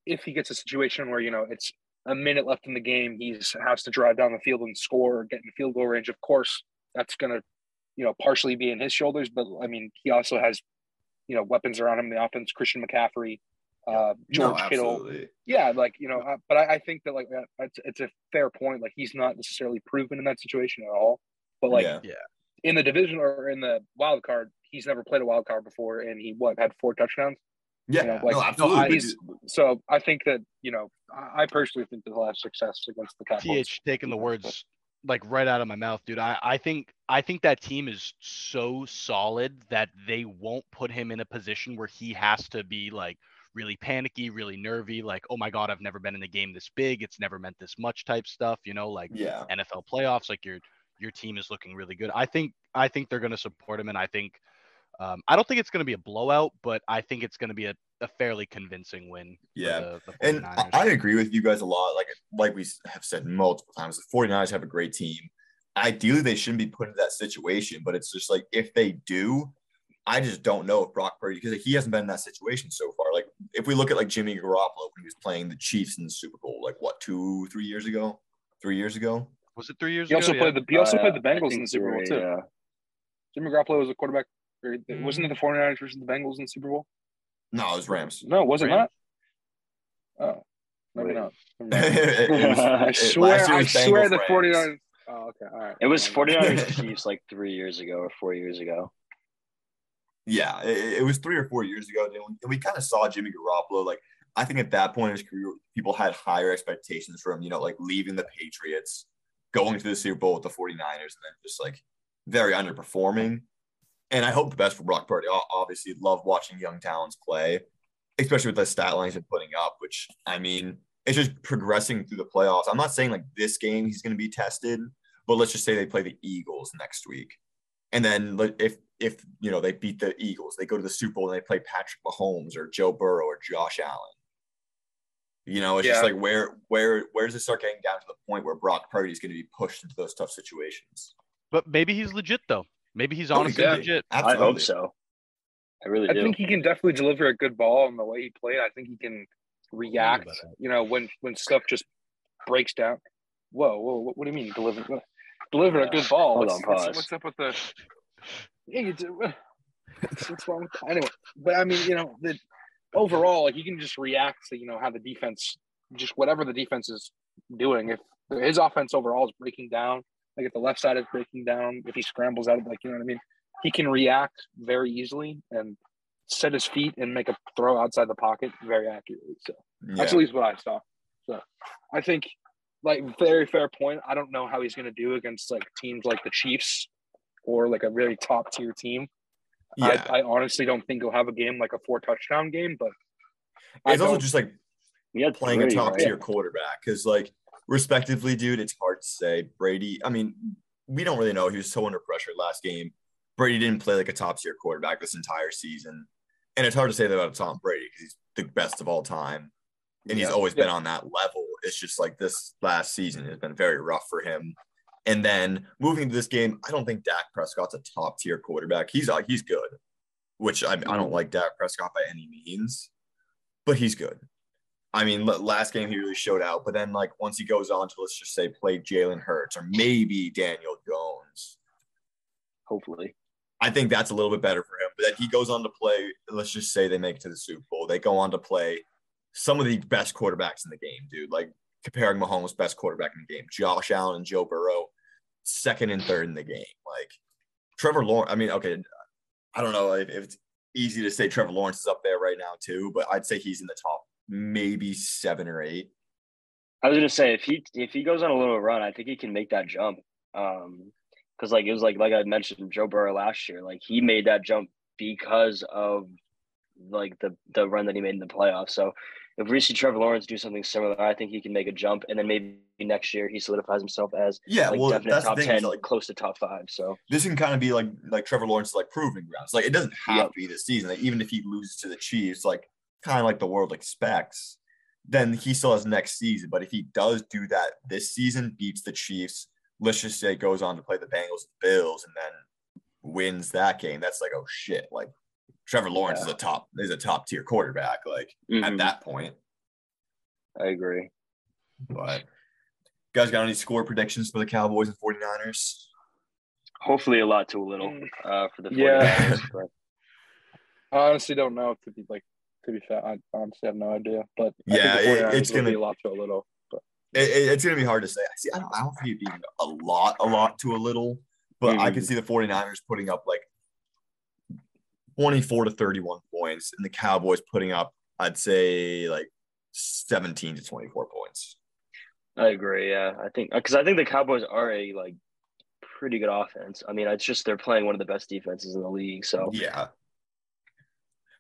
if he gets a situation where you know it's a minute left in the game, he's has to drive down the field and score or get in field goal range. Of course, that's gonna, you know, partially be in his shoulders. But I mean, he also has, you know, weapons around him the offense. Christian McCaffrey, uh, George no, Kittle. Yeah, like you know, uh, but I, I think that like uh, it's, it's a fair point. Like he's not necessarily proven in that situation at all. But like yeah. in the division or in the wild card, he's never played a wild card before, and he what had four touchdowns. Yeah, know, like, no, no, absolutely. he's- So I think that you know, I, I personally think that he'll have success against the Cowboys. th taking the words like right out of my mouth dude. I, I think i think that team is so solid that they won't put him in a position where he has to be like really panicky really nervy like oh my god i've never been in a game this big. It's never meant this much type stuff you know like yeah, nfl playoffs like your your team is looking really good. I think i think they're going to support him and i think um, i don't think it's going to be a blowout but i think it's going to be a, a fairly convincing win for Yeah. the, the and I, I agree with you guys a lot. Like like we have said multiple times, the 49ers have a great team. Ideally, they shouldn't be put in that situation, but it's just like if they do, I just don't know if Brock Purdy because he hasn't been in that situation so far. Like if we look at like Jimmy Garoppolo when he was playing the Chiefs in the Super Bowl, like what two, three years ago, three years ago. was it three years He ago also Yeah. played the he also Uh, played the Bengals in the Super Bowl too. Yeah. Jimmy Garoppolo was a quarterback. Or, Wasn't Mm. it the 49ers versus the Bengals in the Super Bowl? No, it was Rams. No, was it not? Oh, maybe not. Never mind. It- it was- I I swear, I swear Bengals, the Rams. 49ers. Oh, okay. All right. It was Never mind. 49ers Chiefs like three years ago or four years ago. Yeah, it, it was three or four years ago, dude, and we kind of saw Jimmy Garoppolo. Like, I think at that point in his career, people had higher expectations for him. You know, like leaving the Patriots, going to the Super Bowl with the 49ers, and then just like very underperforming. And I hope the best for Brock Purdy. O- Obviously, love watching young talents play, especially with the stat lines they're putting up. Which I mean, it's just progressing through the playoffs. I'm not saying like this game he's going to be tested, but let's just say they play the Eagles next week, and then if if you know they beat the Eagles, they go to the Super Bowl and they play Patrick Mahomes or Joe Burrow or Josh Allen. You know, it's just like where where where does it start getting down to the point where Brock Purdy is going to be pushed into those tough situations? But maybe he's legit though. Maybe he's Oh, he honestly could be. legit. I hope so. I really do. I do. think he can definitely deliver a good ball and the way he played. I think he can react. You know, when when stuff just breaks down. Whoa, whoa! What, what do you mean deliver? what- Deliver a good ball. Hold what's, on, what's- pause. what's up with the? Yeah, you do. What's, what's wrong with that? Anyway, but I mean, you know, the overall, like you can just react to you know how the defense, just whatever the defense is doing. If his offense overall is breaking down, like if the left side is breaking down, if he scrambles out of like you know what I mean, he can react very easily and set his feet and make a throw outside the pocket very accurately. So Yeah. that's at least what I saw. So I think, like, very fair point. I don't know how he's going to do against like teams like the Chiefs or like a really top tier team. yeah. I, I honestly don't think he'll have a game like a four touchdown game, but I it's also just like playing a three, top right? tier quarterback because like respectively, dude, it's hard to say. Brady, I mean, we don't really know. He was so under pressure last game. Brady didn't play like a top tier quarterback this entire season, and it's hard to say that about Tom Brady because he's the best of all time, and he's always Yeah. been on that level. It's just like this last season has been very rough for him. And then moving to this game, I don't think Dak Prescott's a top tier quarterback. He's uh, he's good, which I, I don't like Dak Prescott by any means, but he's good. I mean, last game he really showed out, but then like once he goes on to let's just say play Jalen Hurts or maybe Daniel Jones, Hopefully. I think that's a little bit better for him. But then he goes on to play. Let's just say they make it to the Super Bowl. They go on to play some of the best quarterbacks in the game, dude. Like comparing Mahomes' best quarterback in the game, Josh Allen and Joe Burrow, second and third in the game. Like Trevor Lawrence. I mean, okay, I don't know if, if it's easy to say Trevor Lawrence is up there right now too, but I'd say he's in the top maybe seven or eight. I was gonna say if he if he goes on a little run, I think he can make that jump. Um, because like it was like like I mentioned Joe Burrow last year, like he made that jump because of like the the run that he made in the playoffs. So if we see Trevor Lawrence do something similar, I think he can make a jump, and then maybe next year he solidifies himself as Yeah, like well, definite top thing. ten, like, close to top five. So this can kind of be like like Trevor Lawrence's like proving grounds. Like it doesn't have Yep. to be this season. Like, even if he loses to the Chiefs, like kind of like the world expects, then he still has next season. But if he does do that this season, beats the Chiefs, let's just say goes on to play the Bengals and Bills, and then wins that game, that's like oh shit, like Trevor Lawrence is a top is a top tier quarterback. Like at mhm, that point, I agree. but. you Guys, got any score predictions for the Cowboys and 49ers? Hopefully, a lot to a little Mm. uh, for the Yeah. 49ers, but I honestly don't know to be like to be fair. I honestly have no idea, but I Yeah, think it- it's gonna- be a lot to a little. But it, it- it's going to be hard to say. See, I don't, I don't think it'd be a lot, a lot to a little, but I can mm-hmm. see the 49ers putting up like 24 to 31 points and the Cowboys putting up, I'd say, like 17 to 24 points. I agree. Yeah, I think because I think the Cowboys are a like pretty good offense. I mean, it's just they're playing one of the best defenses in the league. So Yeah.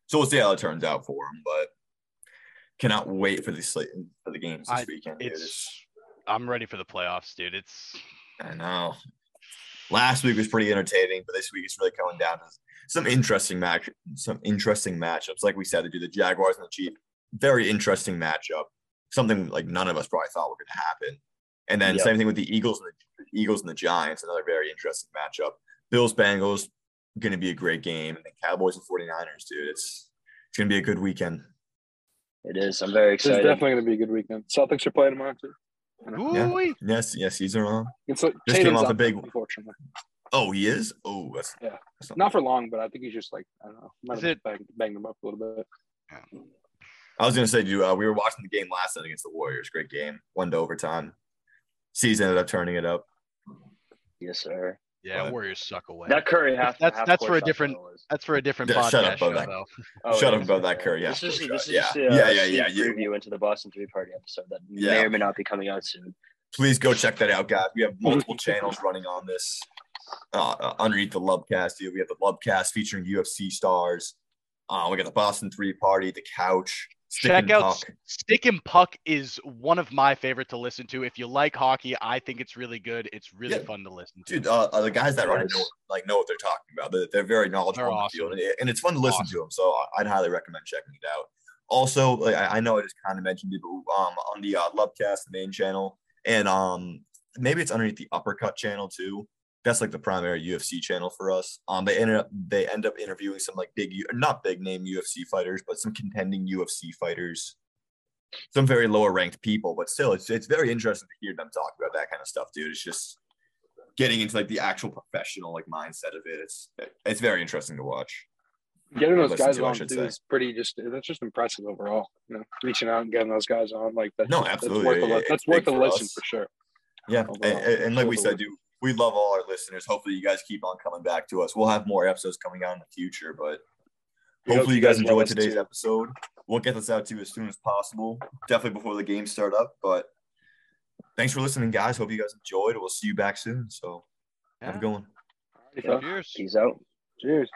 So we'll see how it turns out for him, but cannot wait for the slate for the games this I- weekend. dude. It's I'm ready for the playoffs, dude. It's I know. Last week was pretty entertaining, but this week it's really coming down to some interesting match, some interesting matchups. Like we said, to do the Jaguars and the Chiefs, very interesting matchup. Something like none of us probably thought were going to happen. And then Yep. same thing with the Eagles and the Eagles and the Giants, another very interesting matchup. Bills Bengals going to be a great game, and then Cowboys and 49ers, dude. It's it's going to be a good weekend. it is. I'm very excited. it's definitely going to be a good weekend. Celtics are playing tomorrow too. Yeah. Ooh-wee. Yes, yes, he's on. It's like Just came off a out, big- unfortunately. Oh, he is. Oh, that's Yeah. That's Not for long, but I think he's just like I don't know. Might Is have it- banged, banged him up a little bit. I was gonna say, dude, uh, we were watching the game last night against the Warriors. Great game, one to overtime. Season ended up turning it up. Yes, sir. Yeah, But- Warriors suck away. That Curry half. That's- half that's for a different though. that's for a different Yeah, podcast shut up show, about that. though. Oh, Shut it up is? about that Curry. Yeah, This is this sure. is just Yeah. a uh, Yeah, yeah, sneak yeah, you- preview into the Boston Three Party episode that Yeah. may or may not be coming out soon. Please go check that out, guys. We have multiple channels running on this. Uh, uh, underneath the Lubcast, dude, we have the Lubcast featuring UFC stars. Uh, we got the Boston Three Party, the Couch, Stick Check out Puck. Stick and Puck is one of my favorite to listen to. If you like hockey, I think it's really good. It's really Yeah. fun to listen to. dude. Uh, uh, the guys that run it know, like know what they're talking about. They're, they're very knowledgeable in the field, and, it's fun to listen to them. So I'd highly recommend checking it out. Also, like I, I know I just kind of mentioned it, but um, on the uh, Lovecast, the main channel, and um, maybe it's underneath the Uppercut channel too. That's like the primary UFC channel for us. Um, they ended up they end up interviewing some like big, not big name UFC fighters, but some contending UFC fighters. Some very lower ranked people, but still, it's it's very interesting to hear them talk about that kind of stuff, dude. It's just getting into like the actual professional like mindset of it. It's it's very interesting to watch. Getting those guys to, on too is pretty just that's just impressive overall. You know, reaching out and getting those guys on like that's No, absolutely. That's worth a, li- It- that's worth a for listen us. for sure. Yeah, and, and- like we said, dude, we love all our listeners. Hopefully, you guys keep on coming back to us. We'll have more episodes coming out in the future, but We hope hopefully, you guys love enjoyed today's too. episode. We'll get this out to you as soon as possible, definitely before the games start up. But thanks for listening, guys. Hope you guys enjoyed. We'll see you back soon. So have a good one. Alrighty. Cheers. Peace out. Cheers.